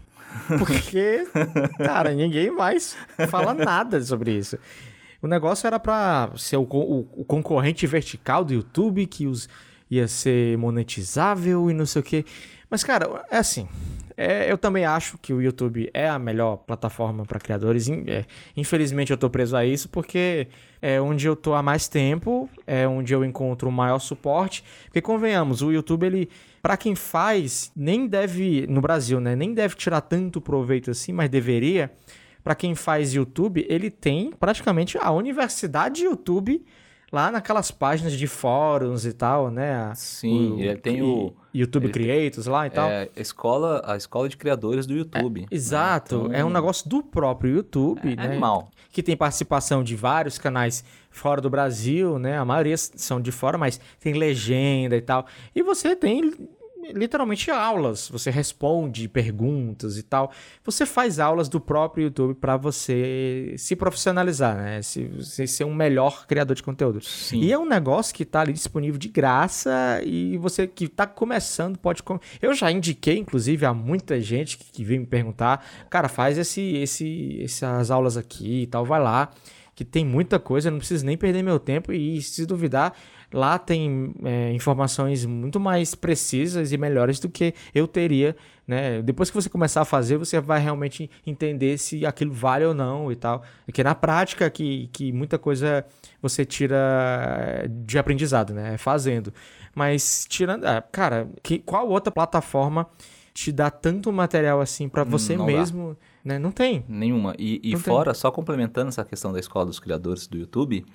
Porque, cara, ninguém mais fala nada sobre isso. O negócio era pra ser o, o- o concorrente vertical do YouTube, que os, ia ser monetizável e não sei o quê. Mas, cara, é assim. É, eu também acho que o YouTube é a melhor plataforma para criadores. É, infelizmente eu tô preso a isso porque é onde eu tô há mais tempo, é onde eu encontro o maior suporte. Porque convenhamos, o YouTube ele para quem faz nem deve no Brasil, né, nem deve tirar tanto proveito assim, mas deveria. Para quem faz YouTube, ele tem praticamente a universidade de YouTube lá naquelas páginas de fóruns e tal, né? Sim, ele tem o- YouTube ele tem- Creators lá e tal. É a escola, a escola de criadores do YouTube. né? Exato, Então, é um negócio do próprio YouTube, é né? animal. Que tem participação de vários canais fora do Brasil, né? A maioria são de fora, mas tem legenda e tal. E você tem literalmente aulas, você responde perguntas e tal. Você faz aulas do próprio YouTube para você se profissionalizar, né? Se, você ser um melhor criador de conteúdo. Sim. E é um negócio que tá ali disponível de graça e você que tá começando pode. com- Eu já indiquei, inclusive, a muita gente que, que veio me perguntar, cara, faz esse, esse, essas aulas aqui e tal, vai lá, que tem muita coisa, não preciso nem perder meu tempo e se duvidar. Lá tem é, informações muito mais precisas e melhores do que eu teria, né? Depois que você começar a fazer, você vai realmente entender se aquilo vale ou não e tal. Porque na prática que, que muita coisa você tira de aprendizado, né? Fazendo. Mas tirando, cara, que, qual outra plataforma te dá tanto material assim pra você não dá. mesmo, né? Não tem. Nenhuma. E, e Não tem. fora, só complementando essa questão da escola dos criadores do YouTube,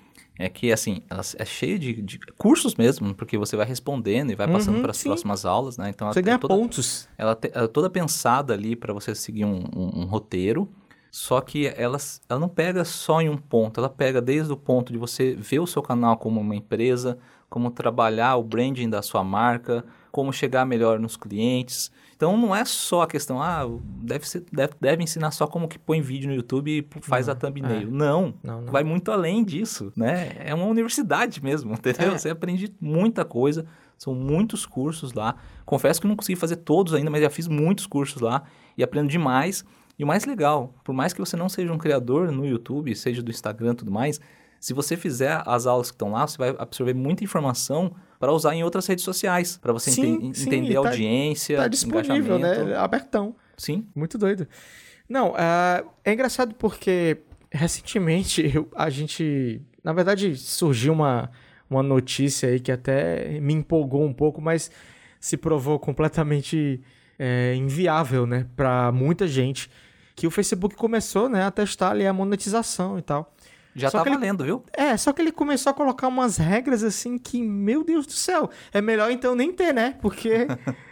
é que, assim, ela é cheia de, de cursos mesmo, porque você vai respondendo e vai passando Uhum, para as sim. próximas aulas, né? Então, Você ela ganha é toda, pontos. ela, te- ela é toda pensada ali para você seguir um, um- um roteiro, só que ela, ela não pega só em um ponto, ela pega desde o ponto de você ver o seu canal como uma empresa, como trabalhar o branding da sua marca, como chegar melhor nos clientes. Então não é só a questão, ah, deve, ser, deve, deve ensinar só como que põe vídeo no YouTube e faz a thumbnail. Não, Não, não. vai muito além disso, né? É uma universidade mesmo, entendeu? É. Você aprende muita coisa, são muitos cursos lá. Confesso que não consegui fazer todos ainda, mas já fiz muitos cursos lá e aprendo demais. E o mais legal, por mais que você não seja um criador no YouTube, seja do Instagram e tudo mais, se você fizer as aulas que estão lá, você vai absorver muita informação para usar em outras redes sociais, para você Sim, enten- sim, entender a tá- audiência, Tá disponível, engajamento. né? Abertão. Sim, Muito doido. Não, ah, é engraçado porque recentemente eu- a gente. Na verdade, surgiu uma, uma notícia aí que até me empolgou um pouco, mas se provou completamente é, inviável, né? Pra muita gente. que o Facebook começou, né, a testar ali a monetização e tal. Já Só tá ele- valendo, viu? É, só que ele começou a colocar umas regras assim que, meu Deus do céu, é melhor então nem ter, né? Porque.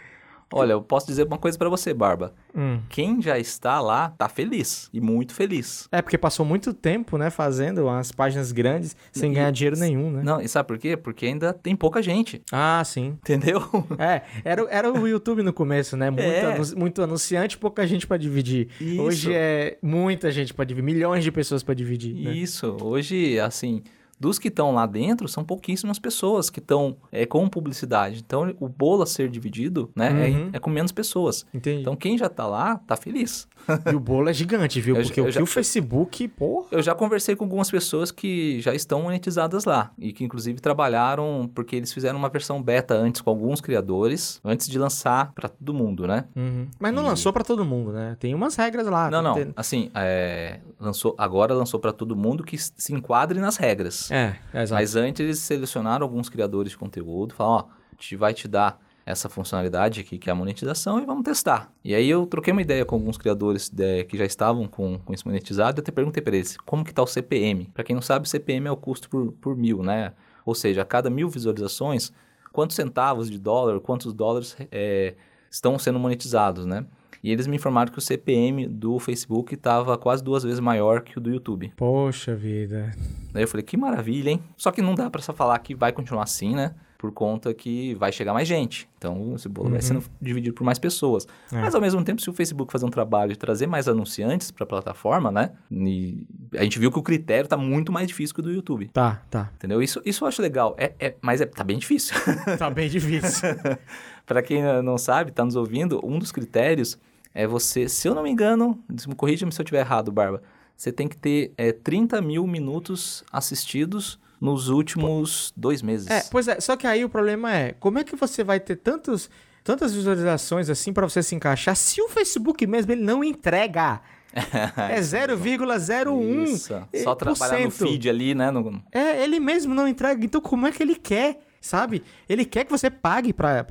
Olha, eu posso dizer uma coisa pra você, Barba. Hum. Quem já está lá tá feliz e muito feliz. É, porque passou muito tempo, né, fazendo umas páginas grandes sem E- ganhar dinheiro nenhum, né? Não, e sabe por quê? Porque ainda tem pouca gente, Ah, sim. entendeu? É, era, era o YouTube no começo, né? Muito, É. anu- muito anunciante, pouca gente pra dividir. Isso. Hoje é muita gente pra dividir, milhões de pessoas pra dividir. né? Isso, hoje, assim, dos que estão lá dentro, são pouquíssimas pessoas que estão é, com publicidade. Então, o bolo a ser dividido, né, Uhum. é, é com menos pessoas. Entendi. Então, quem já tá lá, tá feliz. E o bolo é gigante, viu? Eu- Porque eu o que já- o Facebook, porra. Eu já conversei com algumas pessoas que já estão monetizadas lá e que, inclusive, trabalharam porque eles fizeram uma versão beta antes com alguns criadores, antes de lançar pra todo mundo, né? Uhum. Mas não E- lançou pra todo mundo, né? Tem umas regras lá. não, não. tem- Assim, é, lançou, agora lançou pra todo mundo que se enquadre nas regras. É, é exato. Mas antes eles selecionaram alguns criadores de conteúdo, falaram, ó, a gente vai te dar essa funcionalidade aqui, que é a monetização, e vamos testar. E aí eu troquei uma ideia com alguns criadores de- que já estavam com, com isso monetizado, e até perguntei para eles, como que tá o CPM? Para quem não sabe, o CPM é o custo por, por mil, né? Ou seja, a cada mil visualizações, quantos centavos de dólar, quantos dólares é, estão sendo monetizados, né? E eles me informaram que o CPM do Facebook estava quase duas vezes maior que o do YouTube. Poxa vida. Daí eu falei, que maravilha, hein? Só que não dá pra só falar que vai continuar assim, né? Por conta que vai chegar mais gente. Então, esse bolo vai sendo dividido por mais pessoas. É. Mas, ao mesmo tempo, se o Facebook fazer um trabalho de trazer mais anunciantes pra plataforma, né? E a gente viu que o critério tá muito mais difícil que o do YouTube. Tá, tá. Entendeu? Isso, isso eu acho legal. É, é, mas é, tá bem difícil. Tá bem difícil. Pra quem não sabe, tá nos ouvindo, um dos critérios é você, se eu não me engano, me corrija-me se eu estiver errado, Barba, você tem que ter é, 30 mil minutos assistidos nos últimos dois meses. É, pois é, só que aí o problema é, como é que você vai ter tantos, tantas visualizações assim pra você se encaixar se o Facebook mesmo ele não entrega? É 0,01. Isso. Só trabalhar no feed ali, né? no- É, ele mesmo não entrega. Então, como é que ele quer? Sabe? Ele quer que você pague pra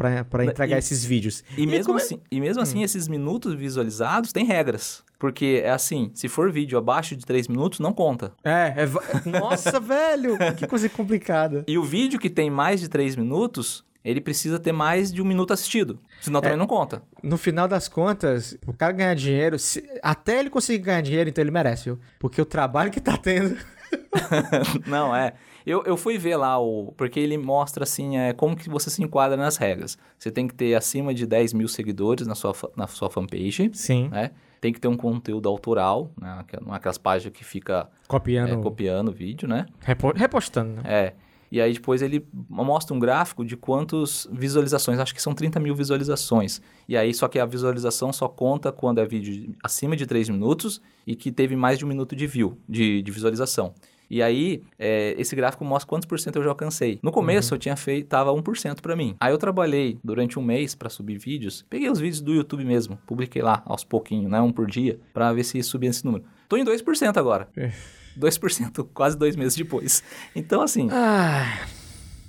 entregar E- esses vídeos. E mesmo como é- assim, e mesmo assim esses minutos visualizados têm regras. Porque é assim, se for vídeo abaixo de 3 minutos, não conta. É, é Nossa, velho! Que coisa complicada. E o vídeo que tem mais de 3 minutos, ele precisa ter mais de um minuto assistido. Senão também não conta. No final das contas, o cara ganhar dinheiro, se- até ele conseguir ganhar dinheiro, então ele merece, viu? Porque o trabalho que tá tendo. Não, é. Eu, eu fui ver lá, o, porque ele mostra assim, é, como que você se enquadra nas regras. Você tem que ter acima de 10 mil seguidores na sua, na sua fanpage, Sim. né? Tem que ter um conteúdo autoral, né? É aquelas páginas que fica é, Copiando. copiando o vídeo, né? repo- repostando, né? É. E aí depois ele mostra um gráfico de quantas visualizações, acho que são 30 mil visualizações. E aí, só que a visualização só conta quando é vídeo acima de 3 minutos e que teve mais de um minuto de view, de, de visualização. E aí, é, esse gráfico mostra quantos por cento eu já alcancei. No começo, eu tinha feito, tava 1% pra mim. Aí eu trabalhei durante um mês pra subir vídeos. Peguei os vídeos do YouTube mesmo, publiquei lá aos pouquinhos, né? Um por dia, pra ver se subia esse número. Tô em 2% agora. É. 2%, quase dois meses depois. Então, assim, Ah,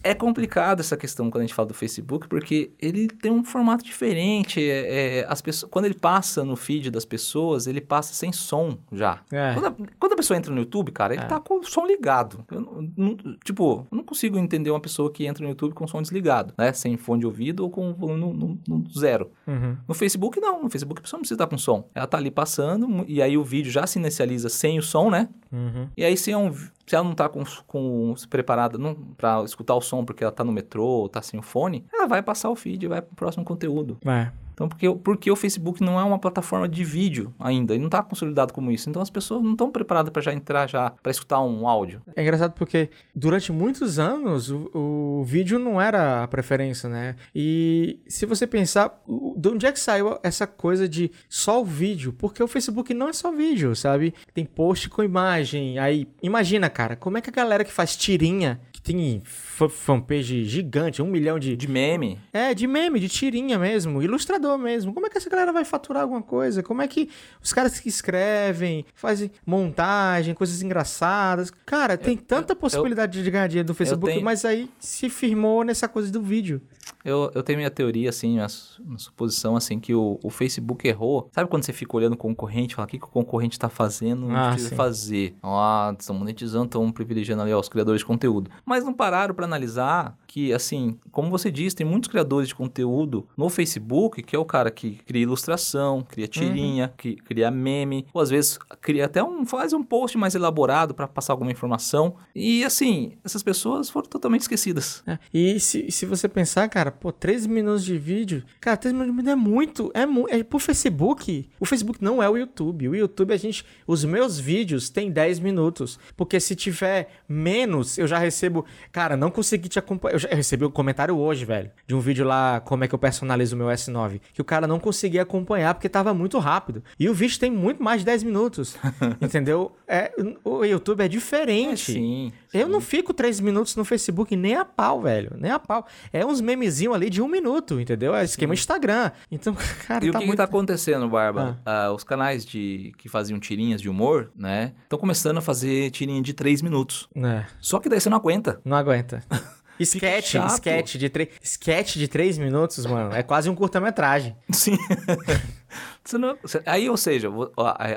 é complicado essa questão quando a gente fala do Facebook, porque ele tem um formato diferente. é- é, as pessoas, quando ele passa no feed das pessoas, ele passa sem som já. É. Quando, a, quando a pessoa entra no YouTube, cara, ele É. tá com o som ligado. Eu não- não- tipo, eu não consigo entender uma pessoa que entra no YouTube com o som desligado, né? Sem fone de ouvido ou com o volume no, no- no zero. uhum. No Facebook, não. No Facebook, a pessoa não precisa estar com som. Ela tá ali passando, e aí o vídeo já se inicializa sem o som, né? Uhum. E aí, se, é um, se ela não tá com, com preparada não, pra escutar o som porque ela tá no metrô ou tá sem o fone, ela vai passar o feed vai pro próximo conteúdo. É. Então, porque, porque o Facebook não é uma plataforma de vídeo ainda, ele não tá consolidado como isso. Então, as pessoas não estão preparadas para já entrar já, para escutar um áudio. É engraçado porque durante muitos anos o, o vídeo não era a preferência, né? E se você pensar, de onde é que saiu essa coisa de só o vídeo? Porque o Facebook não é só vídeo, sabe? Tem post com imagem. Aí, imagina, cara, como é que a galera que faz tirinha, que tem fanpage gigante, um milhão de. De meme. É, de meme, de tirinha mesmo. Ilustradores criador mesmo. Como é que essa galera vai faturar alguma coisa? Como é que os caras que escrevem, fazem montagem, coisas engraçadas. Cara, tem tanta possibilidade de ganhar dinheiro no Facebook, tenho- mas aí se firmou nessa coisa do vídeo. Eu, eu tenho minha teoria, assim, minha, su- minha suposição, assim, que o, o Facebook errou. Sabe quando você fica olhando o concorrente, fala, o que, que o concorrente tá fazendo, não Ah, precisa sim. fazer. Ah, estão monetizando, estão privilegiando ali ó, os criadores de conteúdo. Mas não pararam para analisar que, assim, como você disse, tem muitos criadores de conteúdo no Facebook, que é o cara que cria ilustração, cria tirinha, que cria meme, ou às vezes cria até um, faz um post mais elaborado para passar alguma informação. E, assim, essas pessoas foram totalmente esquecidas. É, E se, se você pensar, cara, pô, 13 minutos de vídeo. Cara, 13 minutos de vídeo é muito. É, mu é pro Facebook. O Facebook não é o YouTube. O YouTube, a gente. Os meus vídeos têm 10 minutos. Porque se tiver menos, eu já recebo. Cara, não consegui te acompanhar. Eu, já, eu recebi um comentário hoje, velho. De um vídeo lá, como é que eu personalizo o meu S9. Que o cara não conseguia acompanhar porque tava muito rápido. E o vídeo tem muito mais de 10 minutos. entendeu? É, o YouTube é diferente. sim. Eu não fico três minutos no Facebook nem a pau, velho. Nem a pau. É uns memezinhos ali de um minuto, entendeu? É esquema Instagram. Então, cara, E tá o que, muito... que tá acontecendo, Barba? Ah, os canais de que faziam tirinhas de humor, né? Estão começando a fazer tirinha de 3 minutos. É, Só que daí você não aguenta. não aguenta. Sketch, sketch de, três sketch de três minutos, mano. É quase um curta-metragem. Sim. Não- aí, ou seja,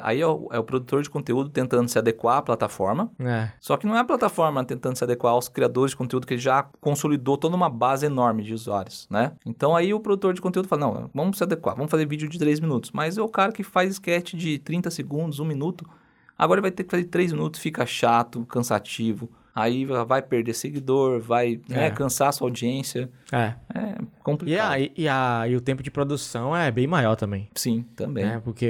aí é o, é o produtor de conteúdo tentando se adequar à plataforma. É. Só que não é a plataforma tentando se adequar aos criadores de conteúdo que já consolidou toda uma base enorme de usuários, né? Então aí o produtor de conteúdo fala, não, vamos se adequar, vamos fazer vídeo de 3 minutos. Mas é o cara que faz sketch de 30 segundos, 1 minuto, agora ele vai ter que fazer 3 minutos, fica chato, cansativo. Aí vai perder seguidor, vai né, É. cansar a sua audiência. É. É E, complicado. a, e, a, e o tempo de produção é bem maior também. Sim, também. Né? Porque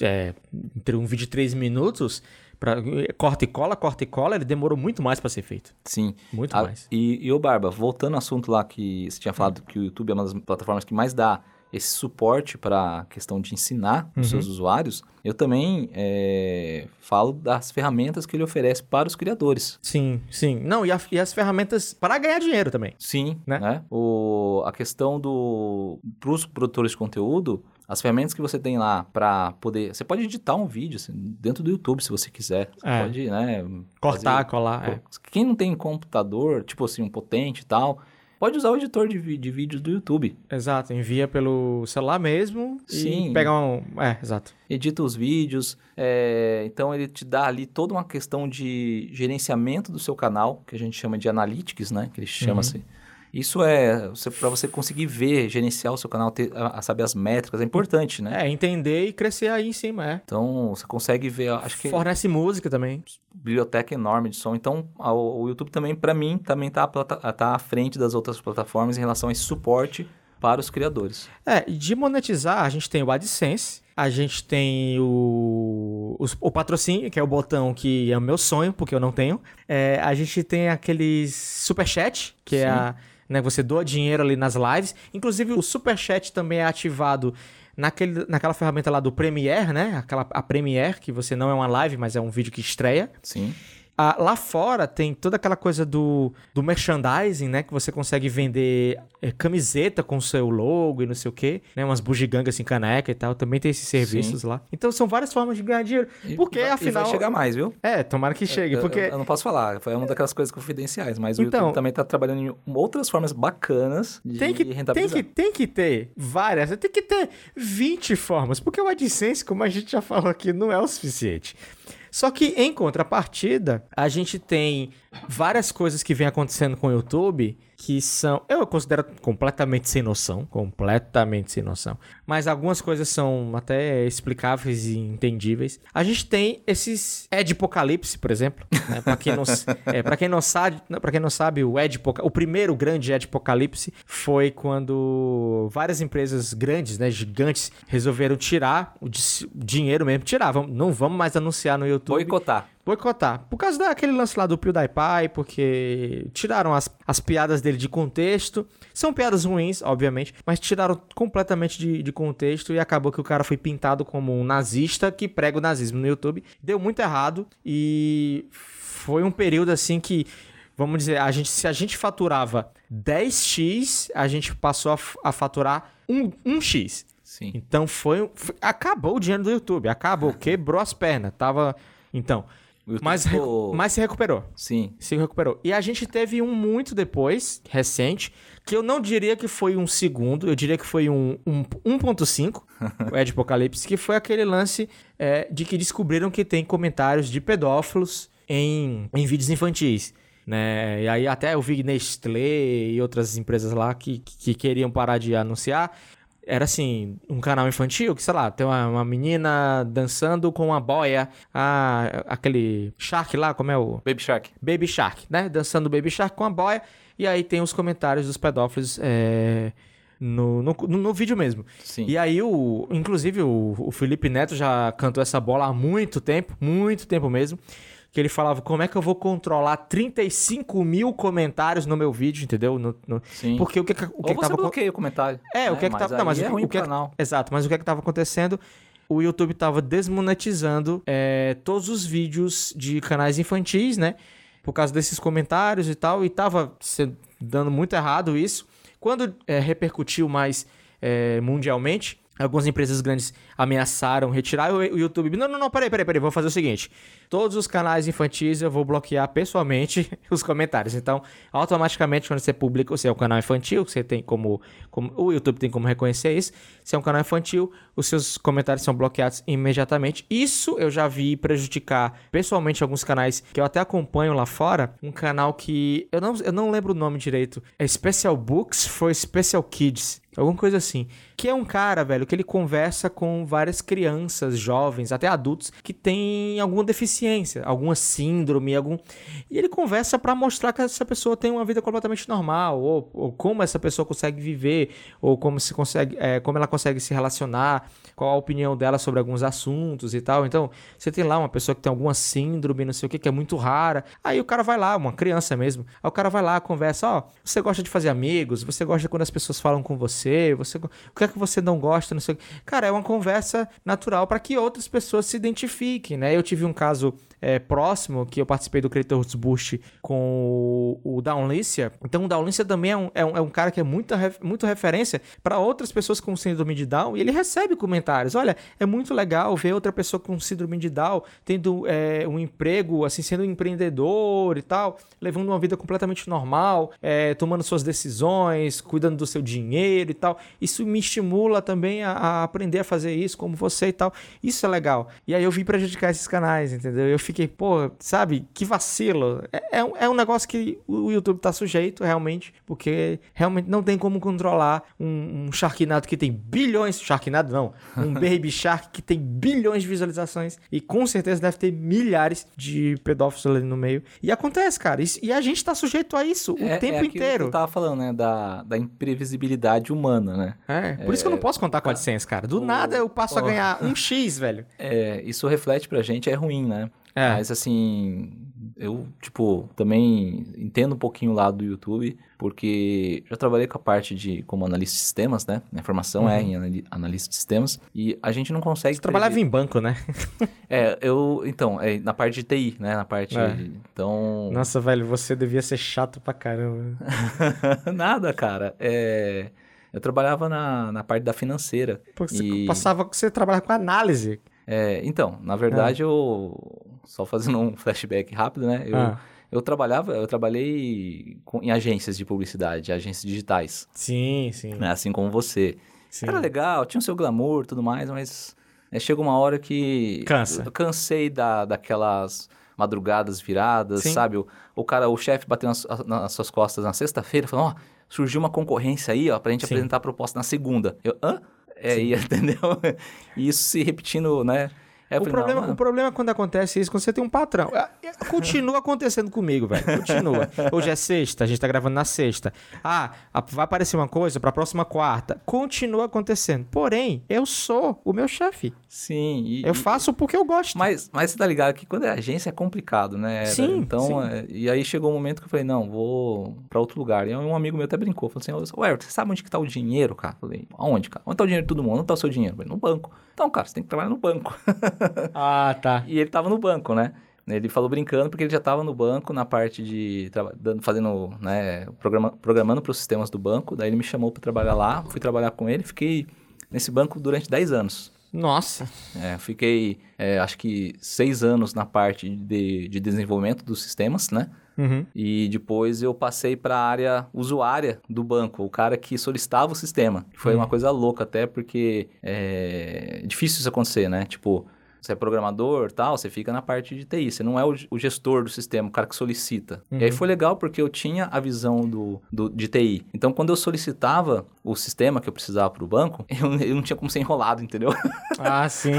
é, entre um vídeo de três minutos, pra, corta e cola, corta e cola, ele demorou muito mais pra ser feito. Sim. Muito Ah, mais. E, e ô Barba, voltando ao assunto lá que você tinha falado que o YouTube é uma das plataformas que mais dá esse suporte para a questão de ensinar os seus usuários, eu também é, falo das ferramentas que ele oferece para os criadores. Sim, sim. Não, e, a- e as ferramentas para ganhar dinheiro também. Sim, Né? né? O, a questão do... Para os produtores de conteúdo, as ferramentas que você tem lá para poder... Você pode editar um vídeo assim, dentro do YouTube, se você quiser. Você É. pode, né? Cortar, fazer- colar. É. Quem não tem computador, tipo assim, um potente e tal, pode usar o editor de, de vídeos do YouTube. Exato, envia pelo celular mesmo Sim. e pega um. É, exato. Edita os vídeos, é, então ele te dá ali toda uma questão de gerenciamento do seu canal, que a gente chama de analytics, né? Que ele chama assim. Isso é para você conseguir ver, gerenciar o seu canal, ter, a, a saber as métricas, é importante, né? É, entender e crescer aí em cima, é. Então você consegue ver, acho que Fornece música também. biblioteca enorme de som. Então, a- o YouTube também, para mim, também tá, à plata- tá à frente das outras plataformas em relação a esse suporte para os criadores. É, e de monetizar, a gente tem o AdSense, a gente tem o, os- o patrocínio, que é o botão que é o meu sonho, porque eu não tenho. É, a gente tem aqueles superchat, que é Sim. a, né, você doa dinheiro ali nas lives. Inclusive, o superchat também é ativado naquele, naquela ferramenta lá do Premiere, né? Aquela, a Premiere, que você não é uma live, mas é um vídeo que estreia. Sim. Ah, lá fora tem toda aquela coisa do, do merchandising, né? Que você consegue vender eh, camiseta com o seu logo e não sei o quê, né? Umas bugigangas assim, caneca e tal. Também tem esses serviços lá. Então são várias formas de ganhar dinheiro. E- Porque e vai, afinal. E vai chegar mais, viu? É, tomara que chegue. Eu- Porque. Eu, eu não posso falar, foi uma daquelas coisas confidenciais, mas o Então- YouTube também tá trabalhando em outras formas bacanas de Tem que, tem, que, tem que ter várias, tem que ter 20 formas, porque o AdSense, como a gente já falou aqui, não é o suficiente. Só que em contrapartida, a gente tem várias coisas que vem acontecendo com o YouTube que são, eu considero completamente sem noção, completamente sem noção. Mas algumas coisas são até explicáveis e entendíveis. A gente tem esses Ed Apocalipse, por exemplo, né? para quem não, é, para quem não sabe, para quem não sabe, o Ed Apoca- o primeiro grande Ed Apocalipse foi quando várias empresas grandes, né, gigantes, resolveram tirar o di- dinheiro mesmo, tirar, vamos, não vamos mais anunciar no YouTube. Boicotar. Boicotar. Por causa daquele lance lá do PewDiePie, porque tiraram as, as piadas dele de contexto. São piadas ruins, obviamente, mas tiraram completamente de, de contexto e acabou que o cara foi pintado como um nazista que prega o nazismo no YouTube. Deu muito errado e foi um período assim que, vamos dizer, a gente, se a gente faturava 10x, a gente passou a, a faturar um, um X. Sim. Então foi, foi- Acabou o dinheiro do YouTube. Acabou. Quebrou as pernas. Tava. Então. Mas, ficou- mas se recuperou. Sim. Se recuperou. E a gente teve um muito depois, recente, que eu não diria que foi um segundo, eu diria que foi um, um 1.5, o Ed Apocalipse, que foi aquele lance é, de que descobriram que tem comentários de pedófilos em, em vídeos infantis. Né? E aí até eu vi Nestlé e outras empresas lá que, que queriam parar de anunciar. Era assim, um canal infantil que, sei lá, tem uma, uma menina dançando com uma boia, ah, aquele Shark lá, como é o... Baby Shark. Baby Shark, né? Dançando Baby Shark com a boia. E aí tem os comentários dos pedófilos é, no, no, no vídeo mesmo. Sim. E aí, o, inclusive, o, o Felipe Neto já cantou essa bola há muito tempo, muito tempo mesmo. Que ele falava, como é que eu vou controlar 35 mil comentários no meu vídeo, entendeu? No, no- Sim. Porque o que, o que, Ou que você bloqueia o comentário. É, o né? que é que tava... Não, mas o, é ruim o que canal. Exato, mas o que é que tava acontecendo? O YouTube tava desmonetizando é, todos os vídeos de canais infantis, né? Por causa desses comentários e tal, e tava dando muito errado isso. Quando é, repercutiu mais é, mundialmente, algumas empresas grandes ameaçaram retirar o, YouTube. Não, não, não, peraí, peraí, peraí, vou fazer o seguinte. Todos os canais infantis eu vou bloquear pessoalmente os comentários. Então, automaticamente, quando você publica, se é um canal infantil, você tem como, como. O YouTube tem como reconhecer isso. Se é um canal infantil, os seus comentários são bloqueados imediatamente. Isso eu já vi prejudicar pessoalmente alguns canais que eu até acompanho lá fora. Um canal que. Eu não, eu não lembro o nome direito. É Special Books for Special Kids. Alguma coisa assim. Que é um cara, velho, que ele conversa com várias crianças, jovens, até adultos, que têm alguma deficiência, alguma síndrome, algum. E ele conversa pra mostrar que essa pessoa tem uma vida completamente normal, ou, ou como essa pessoa consegue viver, ou como se consegue, é, como ela consegue se relacionar, qual a opinião dela sobre alguns assuntos e tal. Então, você tem lá uma pessoa que tem alguma síndrome, não sei o que, que é muito rara. Aí o cara vai lá, uma criança mesmo. Aí o cara vai lá, conversa, ó, você gosta de fazer amigos, você gosta quando as pessoas falam com você, você o que é que você não gosta, não sei o que. Cara, é uma conversa natural para que outras pessoas se identifiquem, né? Eu tive um caso é, próximo que eu participei do Creators Boost com o, o Downlícia. Então o Downlícia também é um, é um, é um cara que é muita, muito referência para outras pessoas com síndrome de Down e ele recebe comentários. Olha, é muito legal ver outra pessoa com síndrome de Down tendo é, um emprego, assim, sendo um empreendedor e tal, levando uma vida completamente normal, é, tomando suas decisões, cuidando do seu dinheiro e tal. Isso me estimula também a, a aprender a fazer isso como você e tal. Isso é legal. E aí eu vim prejudicar esses canais, entendeu? Eu fiquei, pô, sabe, que vacilo. É, é, um, é um negócio que o YouTube tá sujeito, realmente, porque realmente não tem como controlar um, um Sharknado que tem bilhões. Sharknado não, um Baby Shark que tem bilhões de visualizações e com certeza deve ter milhares de pedófilos ali no meio. E acontece, cara. Isso- e a gente tá sujeito a isso o É- tempo é aquilo que inteiro. eu tava falando, né? Da, da imprevisibilidade humana, né? É, por isso que eu não posso contar com a AdSense, cara. Do nada eu passo a ganhar um X, velho. É, isso reflete pra gente, é ruim, né? É. Mas assim, eu, tipo, também entendo um pouquinho o lado do YouTube, porque já trabalhei com a parte de como analista de sistemas, né? Minha formação é em anali- analista de sistemas, e a gente não consegue. Uhum. Você trabalhava em banco, né? É, eu. Então, é na parte de TI, né? Na parte. É. de- Então. Nossa, velho, você devia ser chato pra caramba. Nada, cara. É. Eu trabalhava na, na parte da financeira. Pô, você e- passava, você trabalhava com análise. É, então, na verdade, eu. Só fazendo um flashback rápido, né? Eu, Ah. eu trabalhava, eu trabalhei com- em agências de publicidade, agências digitais, Sim, sim. né? Assim como você. sim. Era legal, tinha o seu glamour e tudo mais, mas é, chega uma hora que. Cansa. Eu cansei da, daquelas madrugadas viradas, Sim. sabe? O, o cara, o chefe bateu nas, nas suas costas na sexta-feira, falando, ó, surgiu uma concorrência aí, ó, pra gente Sim. apresentar a proposta na segunda. Eu, hã? É, e, entendeu? E isso se repetindo, né? Aí eu O falei, problema, não, o problema é quando acontece isso, quando você tem um patrão. Ah, é, Continua acontecendo comigo, velho. Continua. Hoje é sexta, a gente tá gravando na sexta. Ah, vai aparecer uma coisa pra próxima quarta. Continua acontecendo. Porém, eu sou o meu chefe. sim. E, Eu faço porque eu gosto. Mas, mas você tá ligado que quando é agência é complicado, né? Sim, Então, sim. é, e aí chegou um momento que eu falei, não, vou pra outro lugar. E um amigo meu até brincou, falou assim, ué, você sabe onde que tá o dinheiro, cara? Eu falei, aonde, cara? Onde tá o dinheiro de todo mundo? Onde tá o seu dinheiro? Eu falei, no banco. Então, cara, você tem que trabalhar no banco. Ah, tá. e ele tava no banco, né? Ele falou brincando porque ele já estava no banco na parte de fazendo, né, programa, programando para os sistemas do banco. Daí ele me chamou para trabalhar lá, fui trabalhar com ele, fiquei nesse banco durante 10 anos. Nossa! É, fiquei, é, acho que seis anos na parte de, de desenvolvimento dos sistemas, né? Uhum. E depois eu passei para a área usuária do banco, o cara que solicitava o sistema. Foi uhum. uma coisa louca até, porque é difícil isso acontecer, né? Tipo, você é programador tal, você fica na parte de TI. Você não é o, o gestor do sistema, o cara que solicita. Uhum. E aí uhum. foi legal porque eu tinha a visão do, do, de TI. Então, quando eu solicitava o sistema que eu precisava para o banco, eu, eu, não tinha como ser enrolado, entendeu? Ah, sim.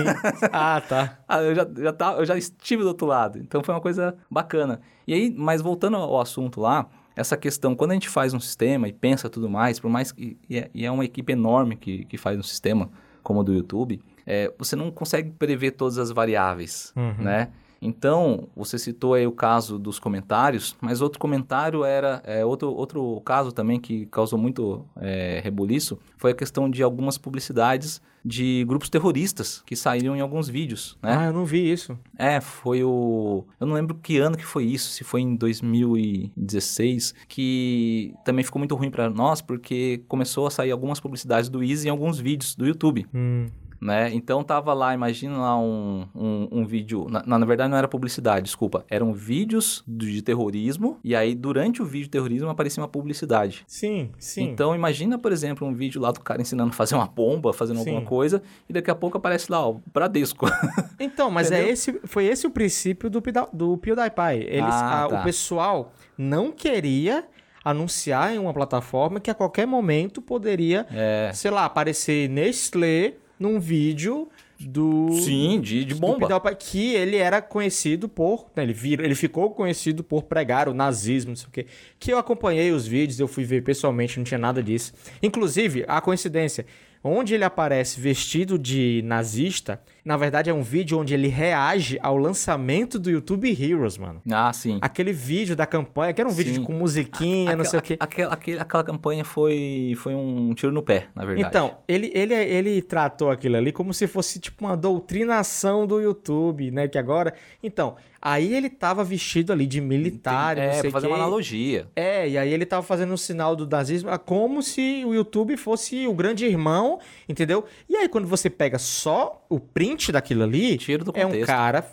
ah, tá. ah, eu, já, já tá, eu já estive do outro lado. Então, foi uma coisa bacana. E aí, mas voltando ao assunto lá, essa questão, quando a gente faz um sistema e pensa tudo mais, por mais que. E é, e é uma equipe enorme que, que faz um sistema como o do YouTube, é, você não consegue prever todas as variáveis, uhum. né? Então, você citou aí o caso dos comentários, mas outro comentário era, é, outro, outro caso também que causou muito é, rebuliço, foi a questão de algumas publicidades de grupos terroristas que saíram em alguns vídeos, né? Ah, eu não vi isso. É, foi o... Eu não lembro que ano que foi isso, se foi em 2016, que também ficou muito ruim para nós, porque começou a sair algumas publicidades do Easy em alguns vídeos do YouTube. Hum né? Então tava lá, imagina lá um, um, um vídeo, na, na, verdade não era publicidade, desculpa, eram vídeos de terrorismo e aí durante o vídeo de terrorismo aparecia uma publicidade. Sim, sim. Então imagina, por exemplo, um vídeo lá do cara ensinando a fazer uma bomba, fazendo sim. alguma coisa e daqui a pouco aparece lá, ó, Bradesco. Então, mas é esse, foi esse o princípio do, do PewDiePie. Eles, ah, a, tá. O pessoal não queria anunciar em uma plataforma que a qualquer momento poderia, é. sei lá, aparecer Nestlé num vídeo do. Sim, de, de bomba. que ele era conhecido por. Né, ele, vir, ele ficou conhecido por pregar o nazismo, não sei o quê. Que eu acompanhei os vídeos, eu fui ver pessoalmente, não tinha nada disso. Inclusive, a coincidência, onde ele aparece vestido de nazista na verdade, é um vídeo onde ele reage ao lançamento do YouTube Heroes, mano. Ah, sim. Aquele vídeo da campanha, que era um sim. vídeo com musiquinha, a, não sei o quê. Aquela, aquela, aquela campanha foi, foi um tiro no pé, na verdade. Então, ele, ele, ele tratou aquilo ali como se fosse tipo uma doutrinação do YouTube, né? Que agora. Então, Aí ele tava vestido ali de militar, é, não sei fazer que. uma analogia. É, e aí ele tava fazendo o sinal do nazismo, como se o YouTube fosse o grande irmão, entendeu? E aí quando você pega só o print daquilo ali, é um cara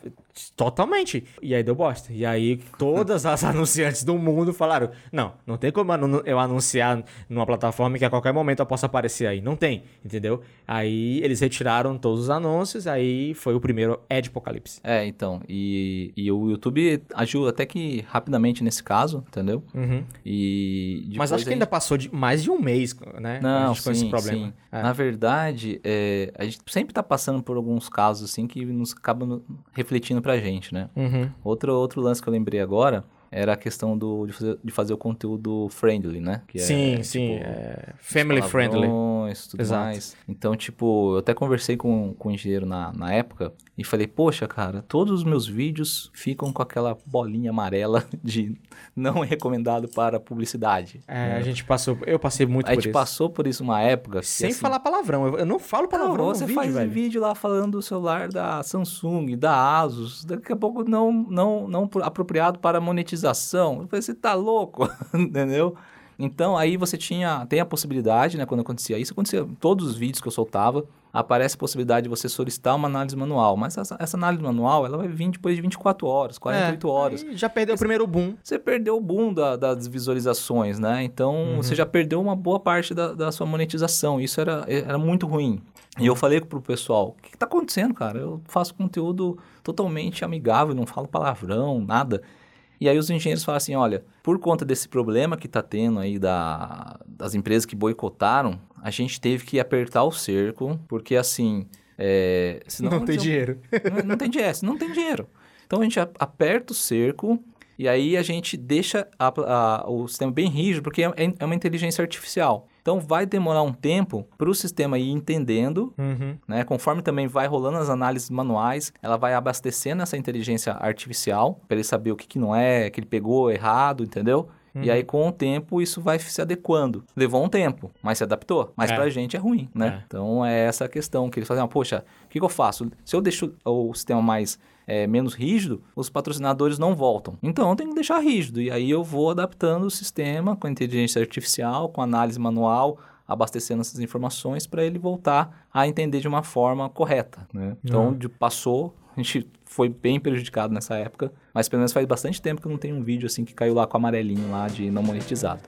Totalmente. E aí deu bosta. E aí todas as anunciantes do mundo falaram: não, não tem como eu anunciar numa plataforma que a qualquer momento eu possa aparecer aí. Não tem, entendeu? Aí eles retiraram todos os anúncios, aí foi o primeiro Ed Apocalipse. É, então. E, e o YouTube agiu até que rapidamente nesse caso, entendeu? Uhum. E Mas acho que ainda passou de mais de um mês, né? Não, sim, com esse problema. Sim. É. Na verdade, é, a gente sempre tá passando por alguns casos assim que nos acabam refletindo pra gente, né? Uhum. Outro, outro lance que eu lembrei agora era a questão do, de, fazer, de fazer o conteúdo friendly, né? Que sim, é, sim. Tipo, é family friendly. tudo Exato. mais. Então, tipo, eu até conversei com, com o engenheiro na, na época e falei, poxa, cara, todos os meus vídeos ficam com aquela bolinha amarela de não recomendado para publicidade. É, né? a gente passou, eu passei muito a por isso. A gente passou por isso uma época. Sem assim, falar palavrão, eu, eu não falo palavrão. Não, você vídeo, faz velho. vídeo lá falando do celular da Samsung, da Asus, daqui a pouco não, não, não apropriado para monetização. Eu falei, você tá louco, entendeu? Então aí você tinha, tem a possibilidade, né, quando acontecia isso, acontecia em todos os vídeos que eu soltava, aparece a possibilidade de você solicitar uma análise manual. Mas essa, essa análise manual, ela vai vir depois de 24 horas, 48 é, horas. já perdeu o primeiro boom. Você perdeu o boom da, das visualizações, né? Então, uhum. você já perdeu uma boa parte da, da sua monetização. Isso era, era muito ruim. E eu falei pro pessoal, o que, está acontecendo, cara? Eu faço conteúdo totalmente amigável, não falo palavrão, nada. E aí os engenheiros falam assim, olha, por conta desse problema que está tendo aí da, das empresas que boicotaram, a gente teve que apertar o cerco, porque assim... É, senão não tem dinheiro. Não, não tem dinheiro, não tem dinheiro. Então a gente aperta o cerco e aí a gente deixa a, a, o sistema bem rígido, porque é, é uma inteligência artificial. Então vai demorar um tempo para o sistema ir entendendo, uhum. né? Conforme também vai rolando as análises manuais, ela vai abastecendo essa inteligência artificial para ele saber o que, que não é, que ele pegou errado, entendeu? Uhum. E aí, com o tempo, isso vai se adequando. Levou um tempo, mas se adaptou. Mas é. pra gente é ruim, né? É. Então, é essa a questão que eles fazem. Ah, Poxa, o que, que eu faço? Se eu deixo o sistema mais é, menos rígido, os patrocinadores não voltam. Então eu tenho que deixar rígido. E aí eu vou adaptando o sistema com inteligência artificial, com análise manual, abastecendo essas informações para ele voltar a entender de uma forma correta. Né? Então, uhum. de, passou, a gente foi bem prejudicado nessa época, mas pelo menos faz bastante tempo que eu não tenho um vídeo assim que caiu lá com amarelinho lá de não monetizado.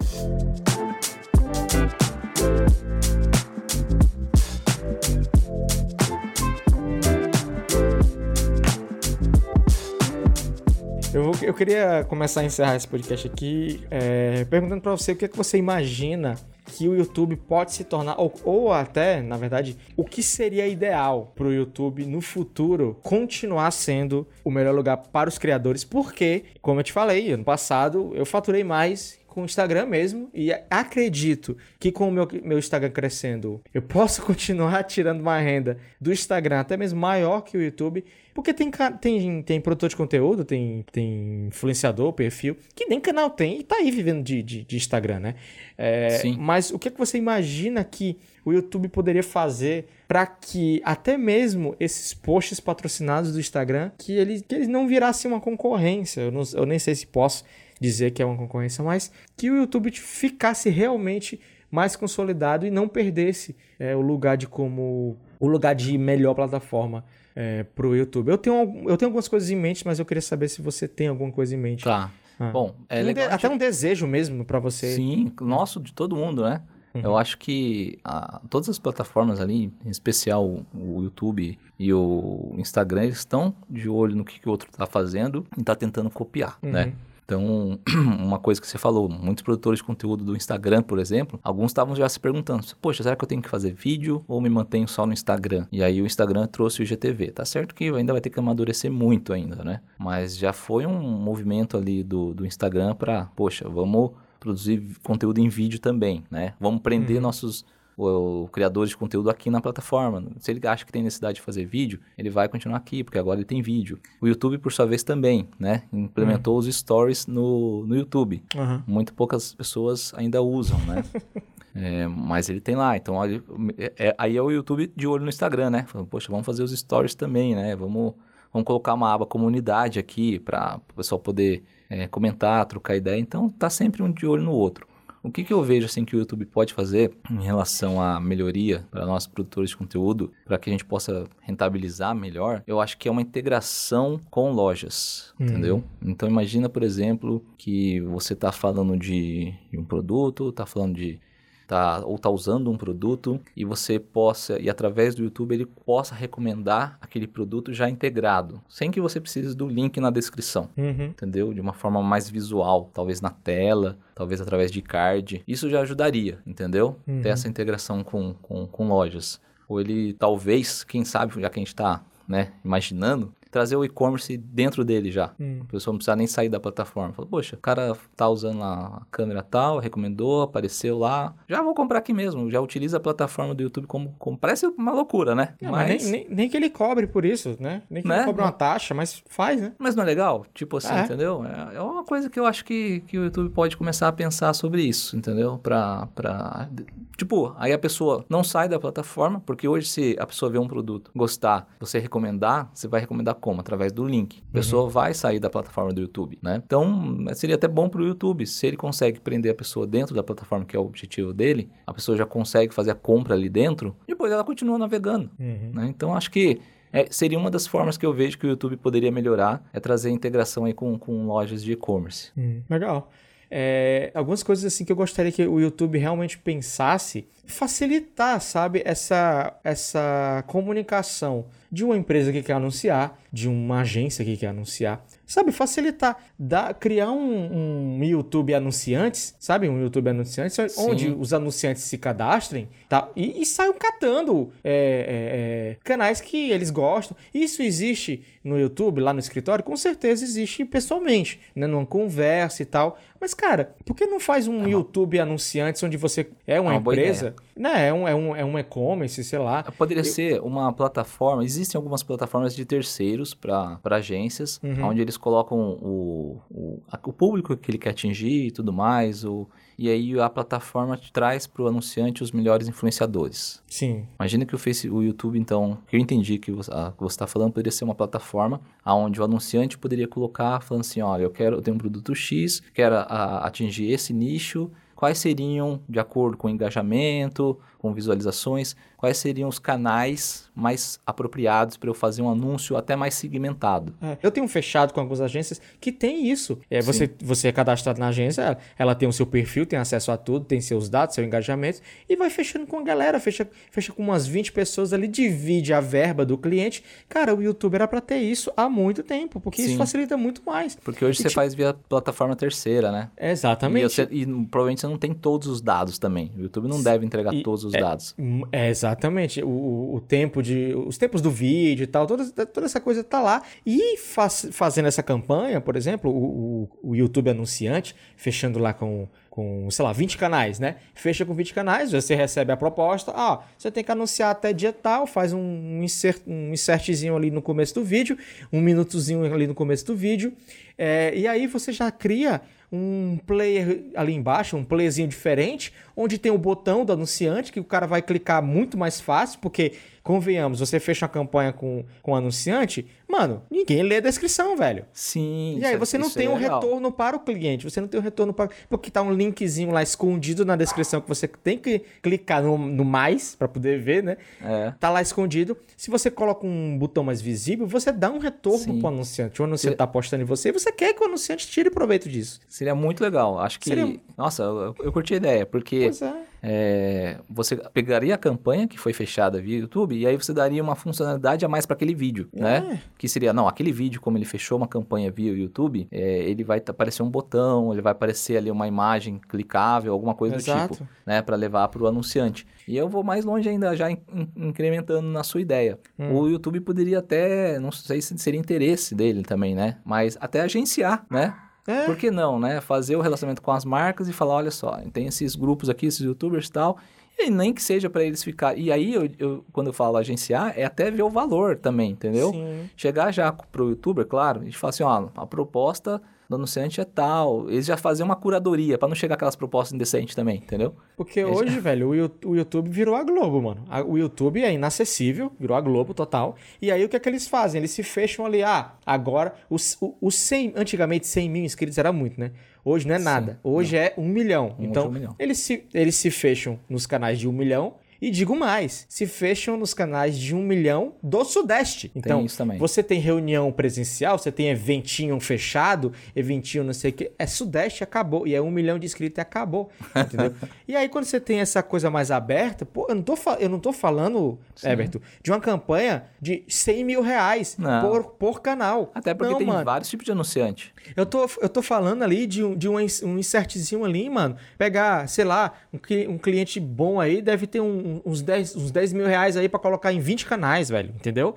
Eu, queria começar a encerrar esse podcast aqui é, perguntando para você o que, é que você imagina que o YouTube pode se tornar, ou, ou até, na verdade, o que seria ideal para o YouTube no futuro continuar sendo o melhor lugar para os criadores, porque, como eu te falei, ano passado eu faturei mais com o Instagram mesmo e acredito que com o meu, meu Instagram crescendo, eu posso continuar tirando uma renda do Instagram até mesmo maior que o YouTube, porque tem, tem, tem produtor de conteúdo, tem, tem influenciador, perfil, que nem canal tem e tá aí vivendo de, de, de Instagram, né? É, Sim. Mas o que, é que você imagina que o YouTube poderia fazer para que até mesmo esses posts patrocinados do Instagram, que eles, que eles não virassem uma concorrência? Eu, não, eu nem sei se posso dizer que é uma concorrência, mas que o YouTube ficasse realmente mais consolidado e não perdesse é, o lugar de como o lugar de melhor plataforma é, para o YouTube. Eu tenho, eu tenho algumas coisas em mente, mas eu queria saber se você tem alguma coisa em mente. Tá. Ah. Bom, é um. De, até um desejo mesmo para você. Sim, nosso, de todo mundo, né? Uhum. Eu acho que a, todas as plataformas ali, em especial o, o, YouTube e o Instagram, eles estão de olho no que, que o outro está fazendo e está tentando copiar, né? uhum. né? Então, uma coisa que você falou, muitos produtores de conteúdo do Instagram, por exemplo, alguns estavam já se perguntando: poxa, será que eu tenho que fazer vídeo ou me mantenho só no Instagram? E aí o Instagram trouxe o IGTV. Tá certo que ainda vai ter que amadurecer muito ainda, né? Mas já foi um movimento ali do, do Instagram para, poxa, vamos produzir conteúdo em vídeo também, né? Vamos prender uhum. nossos o, criador de conteúdo aqui na plataforma. Se ele acha que tem necessidade de fazer vídeo, ele vai continuar aqui, porque agora ele tem vídeo. O YouTube, por sua vez, também, né? Implementou uhum. os stories no, no YouTube. Uhum. Muito poucas pessoas ainda usam, né? É, mas ele tem lá, então é, é, aí é o YouTube de olho no Instagram, né? Falando, poxa, vamos fazer os stories também, né? Vamos, vamos colocar uma aba comunidade aqui para o pessoal poder é, comentar, trocar ideia. Então tá sempre um de olho no outro. O que, que eu vejo assim que o YouTube pode fazer em relação à melhoria para nós produtores de conteúdo, para que a gente possa rentabilizar melhor? Eu acho que é uma integração com lojas, uhum. entendeu? Então imagina, por exemplo, que você está falando de, de um produto, está falando de tá, ou está usando um produto e você possa, e através do YouTube ele possa recomendar aquele produto já integrado, sem que você precise do link na descrição, uhum. entendeu? De uma forma mais visual, talvez na tela, talvez através de card. Isso já ajudaria, entendeu? Uhum. Ter essa integração com, com, com lojas. Ou ele, talvez, quem sabe, já que a gente está né, imaginando, trazer o e-commerce dentro dele já. Hum. A pessoa não precisa nem sair da plataforma. Fala, poxa, o cara tá usando a câmera tal, recomendou, apareceu lá. Já vou comprar aqui mesmo. Já utiliza a plataforma do YouTube como. como parece uma loucura, né? Mas... mas nem, nem, nem, que ele cobre por isso, né? Nem que né? ele cobre uma taxa, mas faz, né? Mas não é legal? Tipo assim, é. entendeu? É, é uma coisa que eu acho que, que o YouTube pode começar a pensar sobre isso, entendeu? Pra, pra. Tipo, aí a pessoa não sai da plataforma, porque hoje, se a pessoa vê um produto, gostar, você recomendar, você vai recomendar como? Através do link. A pessoa uhum. vai sair da plataforma do YouTube, né? Então, seria até bom para o YouTube. Se ele consegue prender a pessoa dentro da plataforma, que é o objetivo dele, a pessoa já consegue fazer a compra ali dentro, depois ela continua navegando. Uhum. Né? Então, acho que é, seria uma das formas que eu vejo que o YouTube poderia melhorar, é trazer integração aí com, com lojas de e-commerce. Hum, legal. É, algumas coisas assim que eu gostaria que o YouTube realmente pensasse facilitar, sabe, essa, essa comunicação de uma empresa que quer anunciar, de uma agência que quer anunciar, sabe, facilitar, dar, criar um, um YouTube anunciantes, sabe, um YouTube anunciantes, Sim. onde os anunciantes se cadastrem tá, e, e saiam catando é, é, é, canais que eles gostam. Isso existe no YouTube, lá no escritório? Com certeza existe pessoalmente, né, numa conversa e tal. Mas, cara, por que não faz um YouTube anunciantes onde você é uma, é uma empresa né, é um, é um, é um e-commerce, sei lá. Poderia eu... ser uma plataforma, existem algumas plataformas de terceiros para agências, uhum. onde eles colocam o, o, o público que ele quer atingir e tudo mais, o, e aí a plataforma traz para o anunciante os melhores influenciadores. Sim. Imagina que o, Face, o YouTube, então, que eu entendi que você está falando, poderia ser uma plataforma onde o anunciante poderia colocar, falando assim, olha, eu quero, eu tenho um produto X, quero a, atingir esse nicho, quais seriam, de acordo com o engajamento, com visualizações, quais seriam os canais mais apropriados para eu fazer um anúncio até mais segmentado. É, eu tenho fechado com algumas agências que tem isso. É, você, você é cadastrado na agência, ela tem o seu perfil, tem acesso a tudo, tem seus dados, seu engajamento, e vai fechando com a galera, fecha, fecha com umas 20 pessoas ali, divide a verba do cliente. Cara, o YouTube era para ter isso há muito tempo, porque Sim. isso facilita muito mais. Porque hoje e você faz via plataforma terceira, né? Exatamente. E, você, e, provavelmente você não tem todos os dados também. O YouTube não deve entregar e, todos os dados. É, exatamente. O, o, tempo de. Os tempos do vídeo e tal, toda, toda essa coisa tá lá. E faz, fazendo essa campanha, por exemplo, o, o, o YouTube anunciante, fechando lá com com, sei lá, 20 canais, né? Fecha com 20 canais, você recebe a proposta, ah, você tem que anunciar até dia tal, faz um, insert, um insertzinho ali no começo do vídeo, um minutozinho ali no começo do vídeo, é, e aí você já cria um player ali embaixo, um playerzinho diferente, onde tem o botão do anunciante, que o cara vai clicar muito mais fácil, porque convenhamos, você fecha uma campanha com, com um anunciante, mano, ninguém lê a descrição, velho. Sim. E aí você não tem é um legal. retorno para o cliente, você não tem um retorno para. Porque tá um linkzinho lá escondido na descrição que você tem que clicar no, no mais para poder ver, né? É. Tá lá escondido. Se você coloca um botão mais visível, você dá um retorno Sim. pro anunciante. O anunciante Seria... tá apostando em você e você quer que o anunciante tire proveito disso. Seria muito legal. Acho que. Seria... Nossa, eu, eu curti a ideia, porque. Pois é é, você pegaria a campanha que foi fechada via YouTube e aí você daria uma funcionalidade a mais para aquele vídeo, é. né? Que seria, não, aquele vídeo, como ele fechou uma campanha via YouTube, é, ele vai aparecer um botão, ele vai aparecer ali uma imagem clicável, alguma coisa Exato. do tipo, né? Para levar para o anunciante. E eu vou mais longe ainda, já in incrementando na sua ideia. Hum. O YouTube poderia até, não sei se seria interesse dele também, né? Mas até agenciar, né? É. Por que não, né? Fazer o relacionamento com as marcas e falar, olha só, tem esses grupos aqui, esses youtubers e tal, e nem que seja para eles ficar. E aí, eu, eu, quando eu falo agenciar, é até ver o valor também, entendeu? Sim. Chegar já pro youtuber, claro, a gente fala assim, ó, a proposta do anunciante é tal. Eles já fazem uma curadoria para não chegar aquelas propostas indecentes também, entendeu? Porque Eles hoje, já... velho, o YouTube virou a Globo, mano. O YouTube é inacessível, virou a Globo total. E aí o que é que eles fazem? Eles se fecham ali. Ah, agora, os, os 100, antigamente 100 mil inscritos era muito, né? Hoje não é nada. Hoje não. é um milhão. Um então, um milhão. Eles, se, eles se fecham nos canais de um milhão e digo mais, se fecham nos canais de um milhão do Sudeste. Então, tem você tem reunião presencial, você tem eventinho fechado, eventinho não sei o que. É Sudeste, acabou. E é um milhão de inscritos e acabou. Entendeu? e aí, quando você tem essa coisa mais aberta, pô, eu não tô, eu não tô falando, Sim. Everton, de uma campanha de 100 mil reais por, por canal. Até porque não, tem mano. vários tipos de anunciante. Eu tô, eu tô falando ali de, um, de um, um insertzinho ali, mano. Pegar, sei lá, um, um cliente bom aí deve ter um uns 10, uns 10 mil reais aí para colocar em 20 canais, velho, entendeu?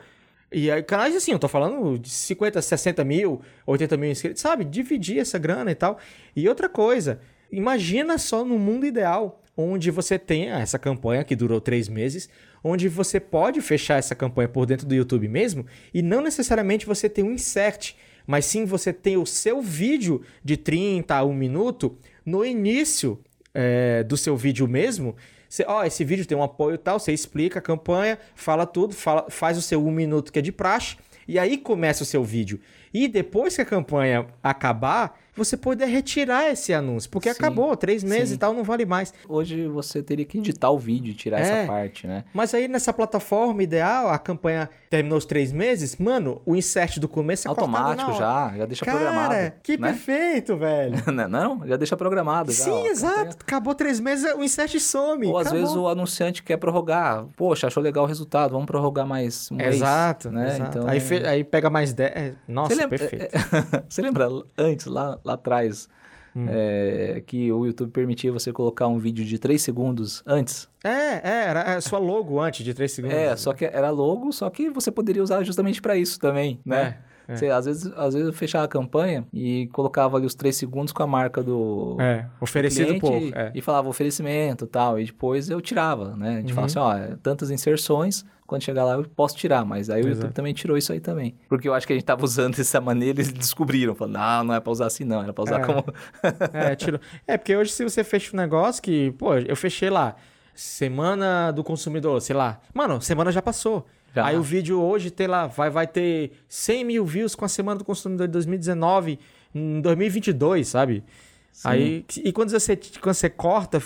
E aí, canais assim, eu tô falando de 50, 60 mil, 80 mil inscritos, sabe? Dividir essa grana e tal. E outra coisa, imagina só no mundo ideal, onde você tem essa campanha que durou três meses, onde você pode fechar essa campanha por dentro do YouTube mesmo, e não necessariamente você tem um insert, mas sim você tem o seu vídeo de 30 a 1 minuto no início é, do seu vídeo mesmo, você, ó, esse vídeo tem um apoio tal, você explica a campanha, fala tudo, fala, faz o seu um minuto que é de praxe, e aí começa o seu vídeo. E depois que a campanha acabar, você poder retirar esse anúncio, porque sim, acabou, três meses sim. e tal, não vale mais. Hoje você teria que editar o vídeo e tirar é, essa parte, né? Mas aí nessa plataforma ideal, a campanha terminou os três meses, mano, o insert do começo é automático já, já deixa Cara, programado. Que né? perfeito, velho. não, já deixa programado. Sim, já, exato. Campanha... Acabou três meses, o insert some. Ou às acabou. vezes o anunciante quer prorrogar. Poxa, achou legal o resultado, vamos prorrogar mais um exato, mês. Né? Exato. Então... Aí, aí pega mais 10. É, nossa, lembra... perfeito. você lembra antes, lá, lá atrás, Hum. É, que o YouTube permitia você colocar um vídeo de 3 segundos antes. É, é, era a sua logo antes de 3 segundos. É, só que era logo, só que você poderia usar justamente para isso também, né? É. É. Você, às, vezes, às vezes eu fechava a campanha e colocava ali os três segundos com a marca do. É, oferecido pouco. É. E falava oferecimento e tal. E depois eu tirava, né? A gente uhum. falava assim: ó, é tantas inserções, quando chegar lá eu posso tirar, mas aí o YouTube também tirou isso aí também. Porque eu acho que a gente tava usando dessa maneira, eles descobriram, falando, não, não é pra usar assim não, era pra usar é. como... é, tirou. É, porque hoje se você fecha um negócio que, pô, eu fechei lá, semana do consumidor, sei lá, mano, semana já passou. Já. Aí o vídeo hoje tem lá, vai, vai ter 100 mil views com a semana do consumidor de 2019, em 2022, sabe? Sim. Aí, e quando você, quando você corta,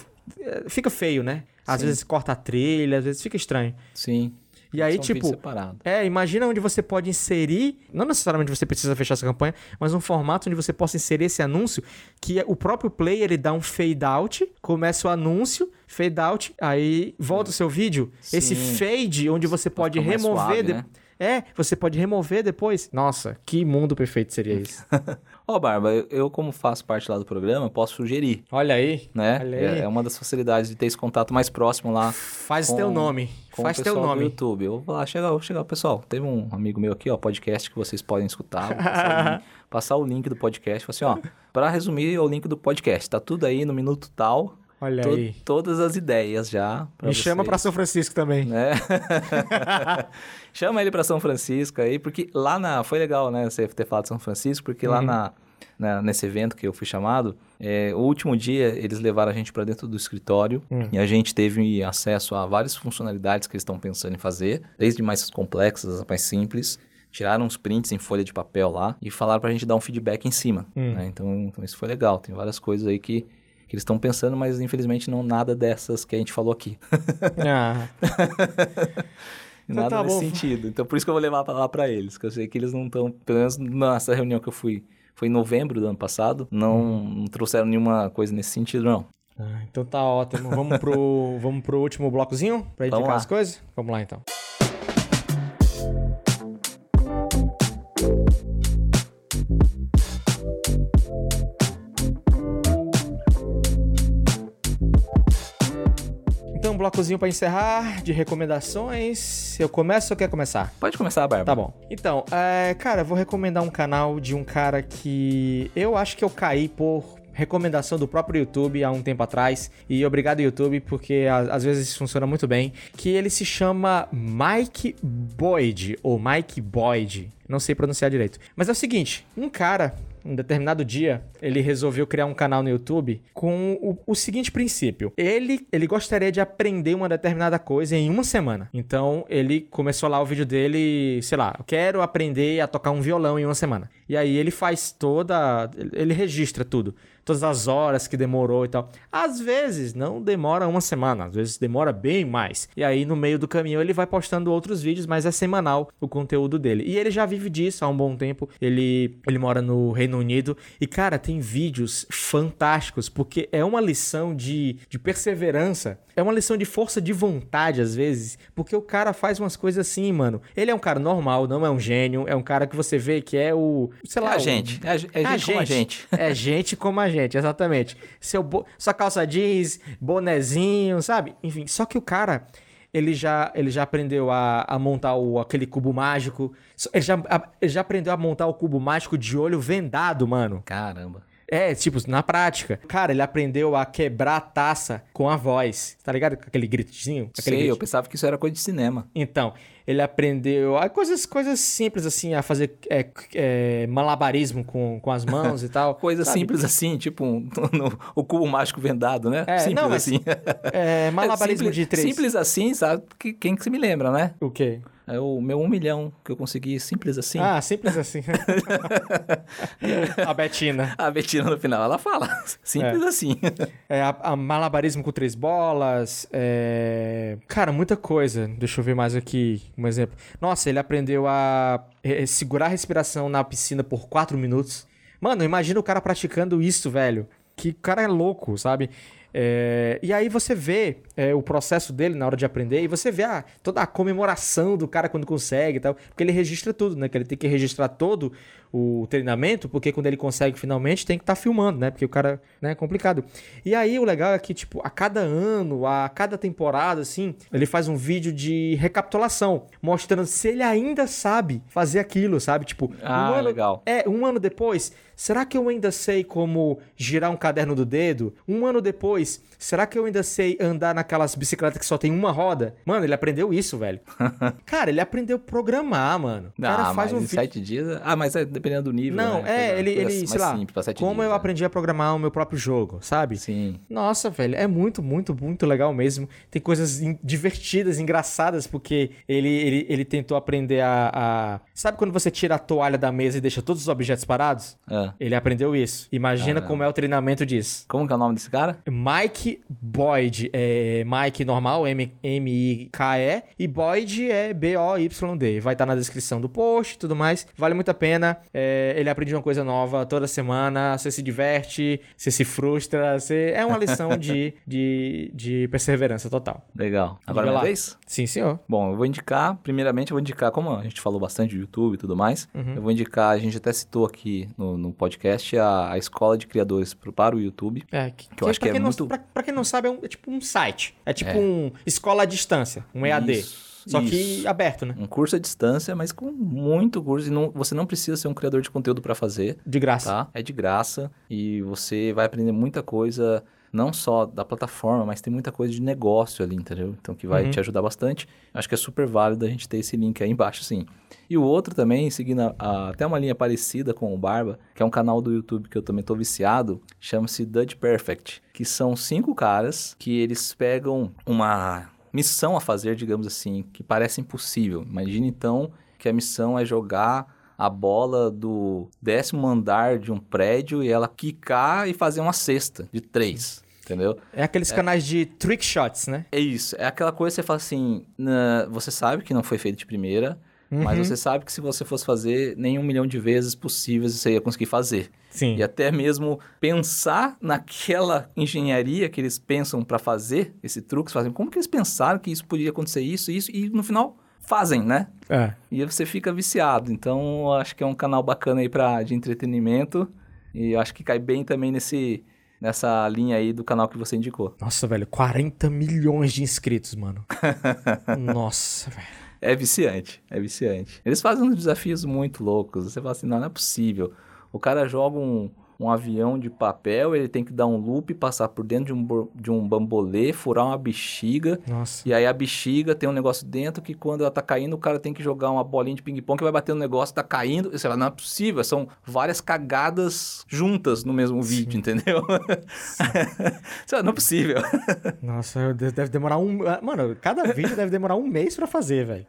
fica feio, né? Às Sim. vezes corta a trilha, às vezes fica estranho. Sim. E aí, tipo. É, imagina onde você pode inserir. Não necessariamente você precisa fechar essa campanha, mas um formato onde você possa inserir esse anúncio. Que o próprio player ele dá um fade out, começa o anúncio, fade out, aí volta o seu vídeo. Sim. Esse fade, onde você pode remover. Suave, de... né? É, você pode remover depois. Nossa, que mundo perfeito seria isso. Ó, oh, Barba, eu, como faço parte lá do programa, posso sugerir. Olha aí. Né? Olha aí. É, é, uma das facilidades de ter esse contato mais próximo lá. Faz com, teu nome. Faz teu nome. do YouTube. Eu vou lá, chegar, vou chegar, pessoal. Teve um amigo meu aqui, ó, podcast que vocês podem escutar. Vou passar, o, link, passar o link do podcast. Assim, ó, para resumir, é o link do podcast. Tá tudo aí no minuto tal. Olha to aí. Todas as ideias já. Me vocês. chama para São Francisco também. Né? chama ele para São Francisco aí, porque lá na. Foi legal, né? Você ter falado de São Francisco, porque uhum. lá na né, nesse evento que eu fui chamado, é, o último dia eles levaram a gente para dentro do escritório hum. e a gente teve acesso a várias funcionalidades que eles estão pensando em fazer, desde mais complexas a mais simples. Tiraram uns prints em folha de papel lá e falaram para a gente dar um feedback em cima. Hum. Né? Então, então, isso foi legal. Tem várias coisas aí que, que eles estão pensando, mas infelizmente não nada dessas que a gente falou aqui. ah. Nada então tá nesse bom. sentido. Então, por isso que eu vou levar lá para eles, que eu sei que eles não estão, pelo menos nessa reunião que eu fui foi em novembro do ano passado. Não, não trouxeram nenhuma coisa nesse sentido, não. Ah, então tá ótimo. Vamos pro, vamos pro último blocozinho pra indicar as coisas? Vamos lá então. Um blocozinho para encerrar de recomendações. Eu começo ou quer começar? Pode começar, Bárbara. Tá bom. Então, é, cara, vou recomendar um canal de um cara que eu acho que eu caí por recomendação do próprio YouTube há um tempo atrás. E obrigado, YouTube, porque às vezes isso funciona muito bem. Que ele se chama Mike Boyd, ou Mike Boyd. Não sei pronunciar direito. Mas é o seguinte: um cara um determinado dia, ele resolveu criar um canal no YouTube com o, o, seguinte princípio. Ele, ele gostaria de aprender uma determinada coisa em uma semana. Então, ele começou lá o vídeo dele, sei lá, quero aprender a tocar um violão em uma semana. E aí ele faz toda. Ele registra tudo todas as horas que demorou e tal. Às vezes não demora uma semana, às vezes demora bem mais. E aí no meio do caminho ele vai postando outros vídeos, mas é semanal o conteúdo dele. E ele já vive disso há um bom tempo. Ele, ele mora no Reino Unido e cara, tem vídeos fantásticos porque é uma lição de, de perseverança é uma lição de força de vontade, às vezes, porque o cara faz umas coisas assim, mano. Ele é um cara normal, não é um gênio, é um cara que você vê que é o. Sei lá. É a gente. O, é, é, é, gente, como a gente. É gente como a gente, exatamente. Seu bo... Sua calça jeans, bonezinho, sabe? Enfim, só que o cara. Ele já, ele já aprendeu a, a montar o, aquele cubo mágico. Ele já, a, ele já aprendeu a montar o cubo mágico de olho vendado, mano. Caramba. É, tipo, na prática. Cara, ele aprendeu a quebrar a taça com a voz. Tá ligado? Com aquele gritozinho? Aquele Sei, eu pensava que isso era coisa de cinema. Então, ele aprendeu a coisas, coisas simples, assim, a fazer é, é, malabarismo com, com as mãos e tal. Coisas simples assim, tipo um, no, o cubo mágico vendado, né? É, simples não, assim. É, malabarismo simples, de três. Simples assim, sabe? Quem que se me lembra, né? O quê? É o meu um milhão que eu consegui simples assim. Ah, simples assim. a Betina. A Betina no final, ela fala. Simples é. assim. É, a, a, malabarismo com três bolas. É... Cara, muita coisa. Deixa eu ver mais aqui um exemplo. Nossa, ele aprendeu a segurar a respiração na piscina por quatro minutos. Mano, imagina o cara praticando isso, velho. Que cara é louco, sabe? É, e aí você vê é, o processo dele na hora de aprender e você vê a, toda a comemoração do cara quando consegue e tal. Porque ele registra tudo, né? Que ele tem que registrar todo o treinamento, porque quando ele consegue finalmente tem que estar tá filmando, né? Porque o cara, né, é complicado. E aí o legal é que, tipo, a cada ano, a cada temporada, assim, ele faz um vídeo de recapitulação, mostrando se ele ainda sabe fazer aquilo, sabe? Tipo, ah, um ano, legal. É, um ano depois, será que eu ainda sei como girar um caderno do dedo? Um ano depois, será que eu ainda sei andar naquelas bicicletas que só tem uma roda? Mano, ele aprendeu isso, velho. cara, ele aprendeu programar, mano. O cara ah, faz mas um em sete dias. Ah, mas é dependendo do nível. Não, né? é, ele, ele sei lá, simples, como dias, eu né? aprendi a programar o meu próprio jogo, sabe? Sim. Nossa, velho, é muito, muito, muito legal mesmo. Tem coisas divertidas, engraçadas, porque ele, ele, ele tentou aprender a, a, Sabe quando você tira a toalha da mesa e deixa todos os objetos parados? É. Ele aprendeu isso. Imagina como é o treinamento disso. Como que é o nome desse cara? Mike Boyd, é Mike normal, M-I-K-E, e Boyd é B-O-Y-D. Vai estar na descrição do post e tudo mais. Vale muito a pena. É, ele aprende uma coisa nova toda semana. Você se diverte, você se frustra. Você... É uma lição de, de, de perseverança total. Legal. Agora é minha vez? Sim, senhor. Bom, eu vou indicar, primeiramente eu vou indicar, como a gente falou bastante do YouTube e tudo mais, Uhum. eu vou indicar, a gente até citou aqui no, no podcast, a, a escola de criadores para o YouTube. É, que, eu acho que é não- muito- pra, pra quem não sabe, é, um- é tipo um site. É tipo É. um escola à distância, um EAD. Isso, Só que isso. aberto, né? Um curso à distância, mas com muito curso. E não, você não precisa ser um criador de conteúdo para fazer, De graça. tá? É de graça e você vai aprender muita coisa, não só da plataforma, mas tem muita coisa de negócio ali, entendeu? Então que vai Uhum. te ajudar bastante. Acho que é super válido a gente ter esse link aí embaixo, sim. E o outro também, seguindo a- a- até uma linha parecida com o Barba, que é um canal do YouTube que eu também tô viciado, chama-se Dutch Perfect, que são cinco caras que eles pegam uma missão a fazer, digamos assim, que parece impossível. Imagine então que a missão é jogar a bola do décimo andar de um prédio e ela quicar e fazer uma cesta de três, entendeu? É aqueles canais de trick shots, né? É isso. É aquela coisa que você fala assim: na- você sabe que não foi feito de primeira, mas Uhum. você sabe que se você fosse fazer nem um milhão de vezes possíveis você ia conseguir fazer. Sim. E até mesmo pensar naquela engenharia que eles pensam para fazer esse truque, assim, como que eles pensaram que isso podia acontecer isso, isso, e no final fazem, né? É. E você fica viciado. Então, acho que é um canal bacana aí pra, de entretenimento. E eu acho que cai bem também nesse, nessa linha aí do canal que você indicou. Nossa, velho, 40 milhões de inscritos, mano. Nossa, velho. É viciante, é viciante. Eles fazem uns desafios muito loucos. Você fala assim, não, não é possível. O cara joga um, um avião de papel, ele tem que dar um loop, passar por dentro de um, de um bambolê, furar uma bexiga. Nossa. E aí a bexiga tem um negócio dentro que quando ela tá caindo, o cara tem que jogar uma bolinha de ping-pong que vai bater no negócio, tá caindo. Você fala, não é possível, são várias cagadas juntas no mesmo vídeo, entendeu? Você fala, não é possível. Nossa, de- deve demorar um. ah, Mano, cada vídeo deve demorar um mês pra fazer, velho.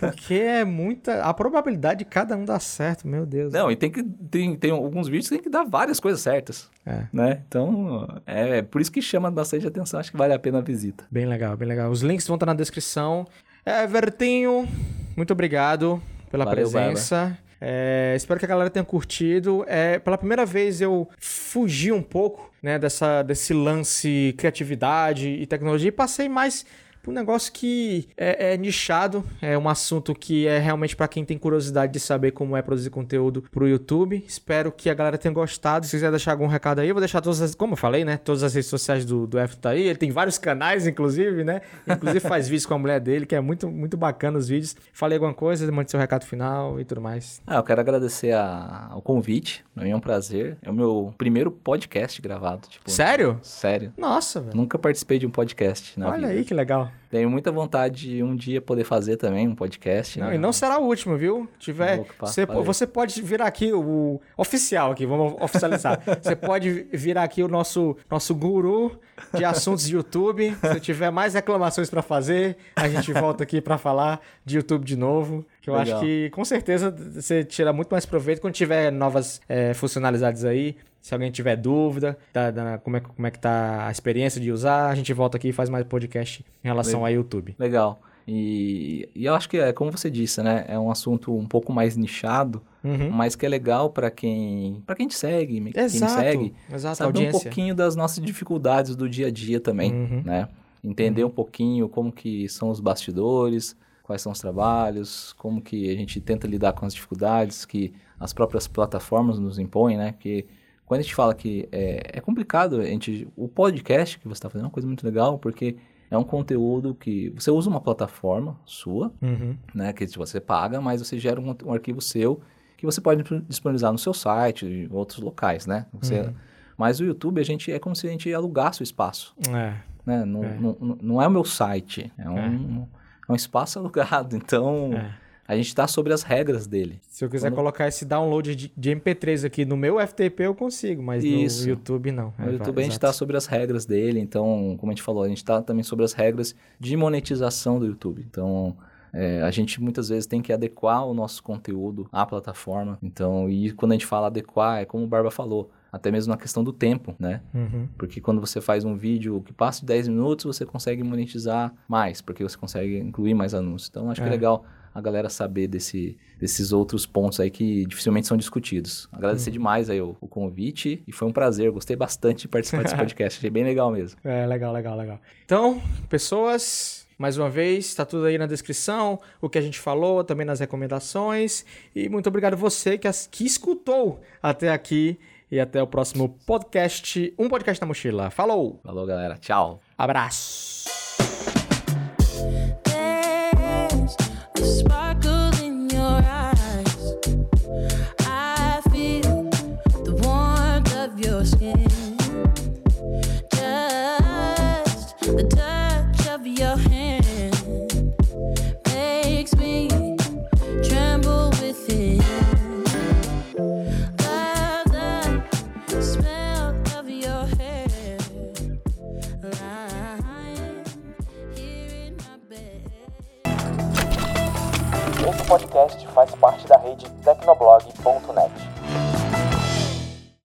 Porque é muita. A probabilidade de cada um dar certo, meu Deus. Não, e tem que. Tem, tem alguns vídeos que tem que dar várias coisas certas. É. Né? Então, é, é por isso que chama bastante atenção. Acho que vale a pena a visita. Bem legal, bem legal. Os links vão estar na descrição. Evertinho, muito obrigado pela Valeu, presença. É, espero que a galera tenha curtido. É, pela primeira vez eu fugi um pouco né, dessa, desse lance criatividade e tecnologia e passei mais um negócio que é, é nichado, é um assunto que é realmente para quem tem curiosidade de saber como é produzir conteúdo pro YouTube. Espero que a galera tenha gostado. Se quiser deixar algum recado aí, eu vou deixar todas as, como eu falei, né, todas as redes sociais do, do F tá aí. Ele tem vários canais, inclusive, né? Inclusive faz vídeos com a mulher dele, que é muito, muito bacana os vídeos. Falei alguma coisa, mande seu recado final e tudo mais. Ah, eu quero agradecer a- ao convite. Pra mim é um prazer. É o meu primeiro podcast gravado. Tipo, Sério? Sério. Nossa, velho. Nunca participei de um podcast na Olha vida. aí que legal. Tenho muita vontade de um dia poder fazer também um podcast. Não, né? e não será o último, viu? Tiver, Opa, você, você pode virar aqui o oficial aqui, vamos oficializar. você pode virar aqui o nosso nosso guru de assuntos de YouTube. Se tiver mais reclamações pra fazer, a gente volta aqui pra falar de YouTube de novo. Que eu Legal. acho que com certeza você tira muito mais proveito quando tiver novas é, funcionalidades aí. Se alguém tiver dúvida da, da- como, é, como é que tá a experiência de usar, a gente volta aqui e faz mais podcast em relação a YouTube. Legal. E, e eu acho que é como você disse, né? É um assunto um pouco mais nichado, uhum. mas que é legal para quem para quem te segue, exato, quem segue, exato, saber um pouquinho das nossas dificuldades do dia a dia também, uhum. né? Entender uhum. um pouquinho como que são os bastidores, quais são os trabalhos, como que a gente tenta lidar com as dificuldades que as próprias plataformas nos impõem, né? Que quando a gente fala que é, é complicado, a gente, o podcast que você está fazendo é uma coisa muito legal, porque é um conteúdo que você usa uma plataforma sua, uhum. né? Que você paga, mas você gera um, um, arquivo seu que você pode disponibilizar no seu site e outros locais, né? Você, uhum. Mas o YouTube, a gente é como se a gente alugasse o espaço. É. Né? Não, é. Não, não, não, é o meu site, é, é. um é um espaço alugado, então é. A gente está sobre as regras dele. Se eu quiser Quando... colocar esse download de, de, MP3 aqui no meu FTP, eu consigo, mas Isso. no YouTube não. No é, YouTube vai, a gente está sobre as regras dele, então, como a gente falou, a gente está também sobre as regras de monetização do YouTube. Então, é, a gente muitas vezes tem que adequar o nosso conteúdo à plataforma. Então, e quando a gente fala adequar, é como o Barba falou, até mesmo na questão do tempo, né? Uhum. Porque quando você faz um vídeo que passa de 10 minutos, você consegue monetizar mais, porque você consegue incluir mais anúncios. Então, acho é. que é legal a galera saber desse, desses outros pontos aí que dificilmente são discutidos. Agradecer uhum. demais aí o, o, convite e foi um prazer, gostei bastante de participar desse podcast, achei bem legal mesmo. É, legal, legal, legal. Então, pessoas, mais uma vez, está tudo aí na descrição, o que a gente falou, também nas recomendações. E muito obrigado você que, as, que escutou até aqui e até o próximo podcast, um podcast na mochila. Falou! Falou, galera. Tchau. Abraço. spark podcast faz parte da rede Tecnoblog.net.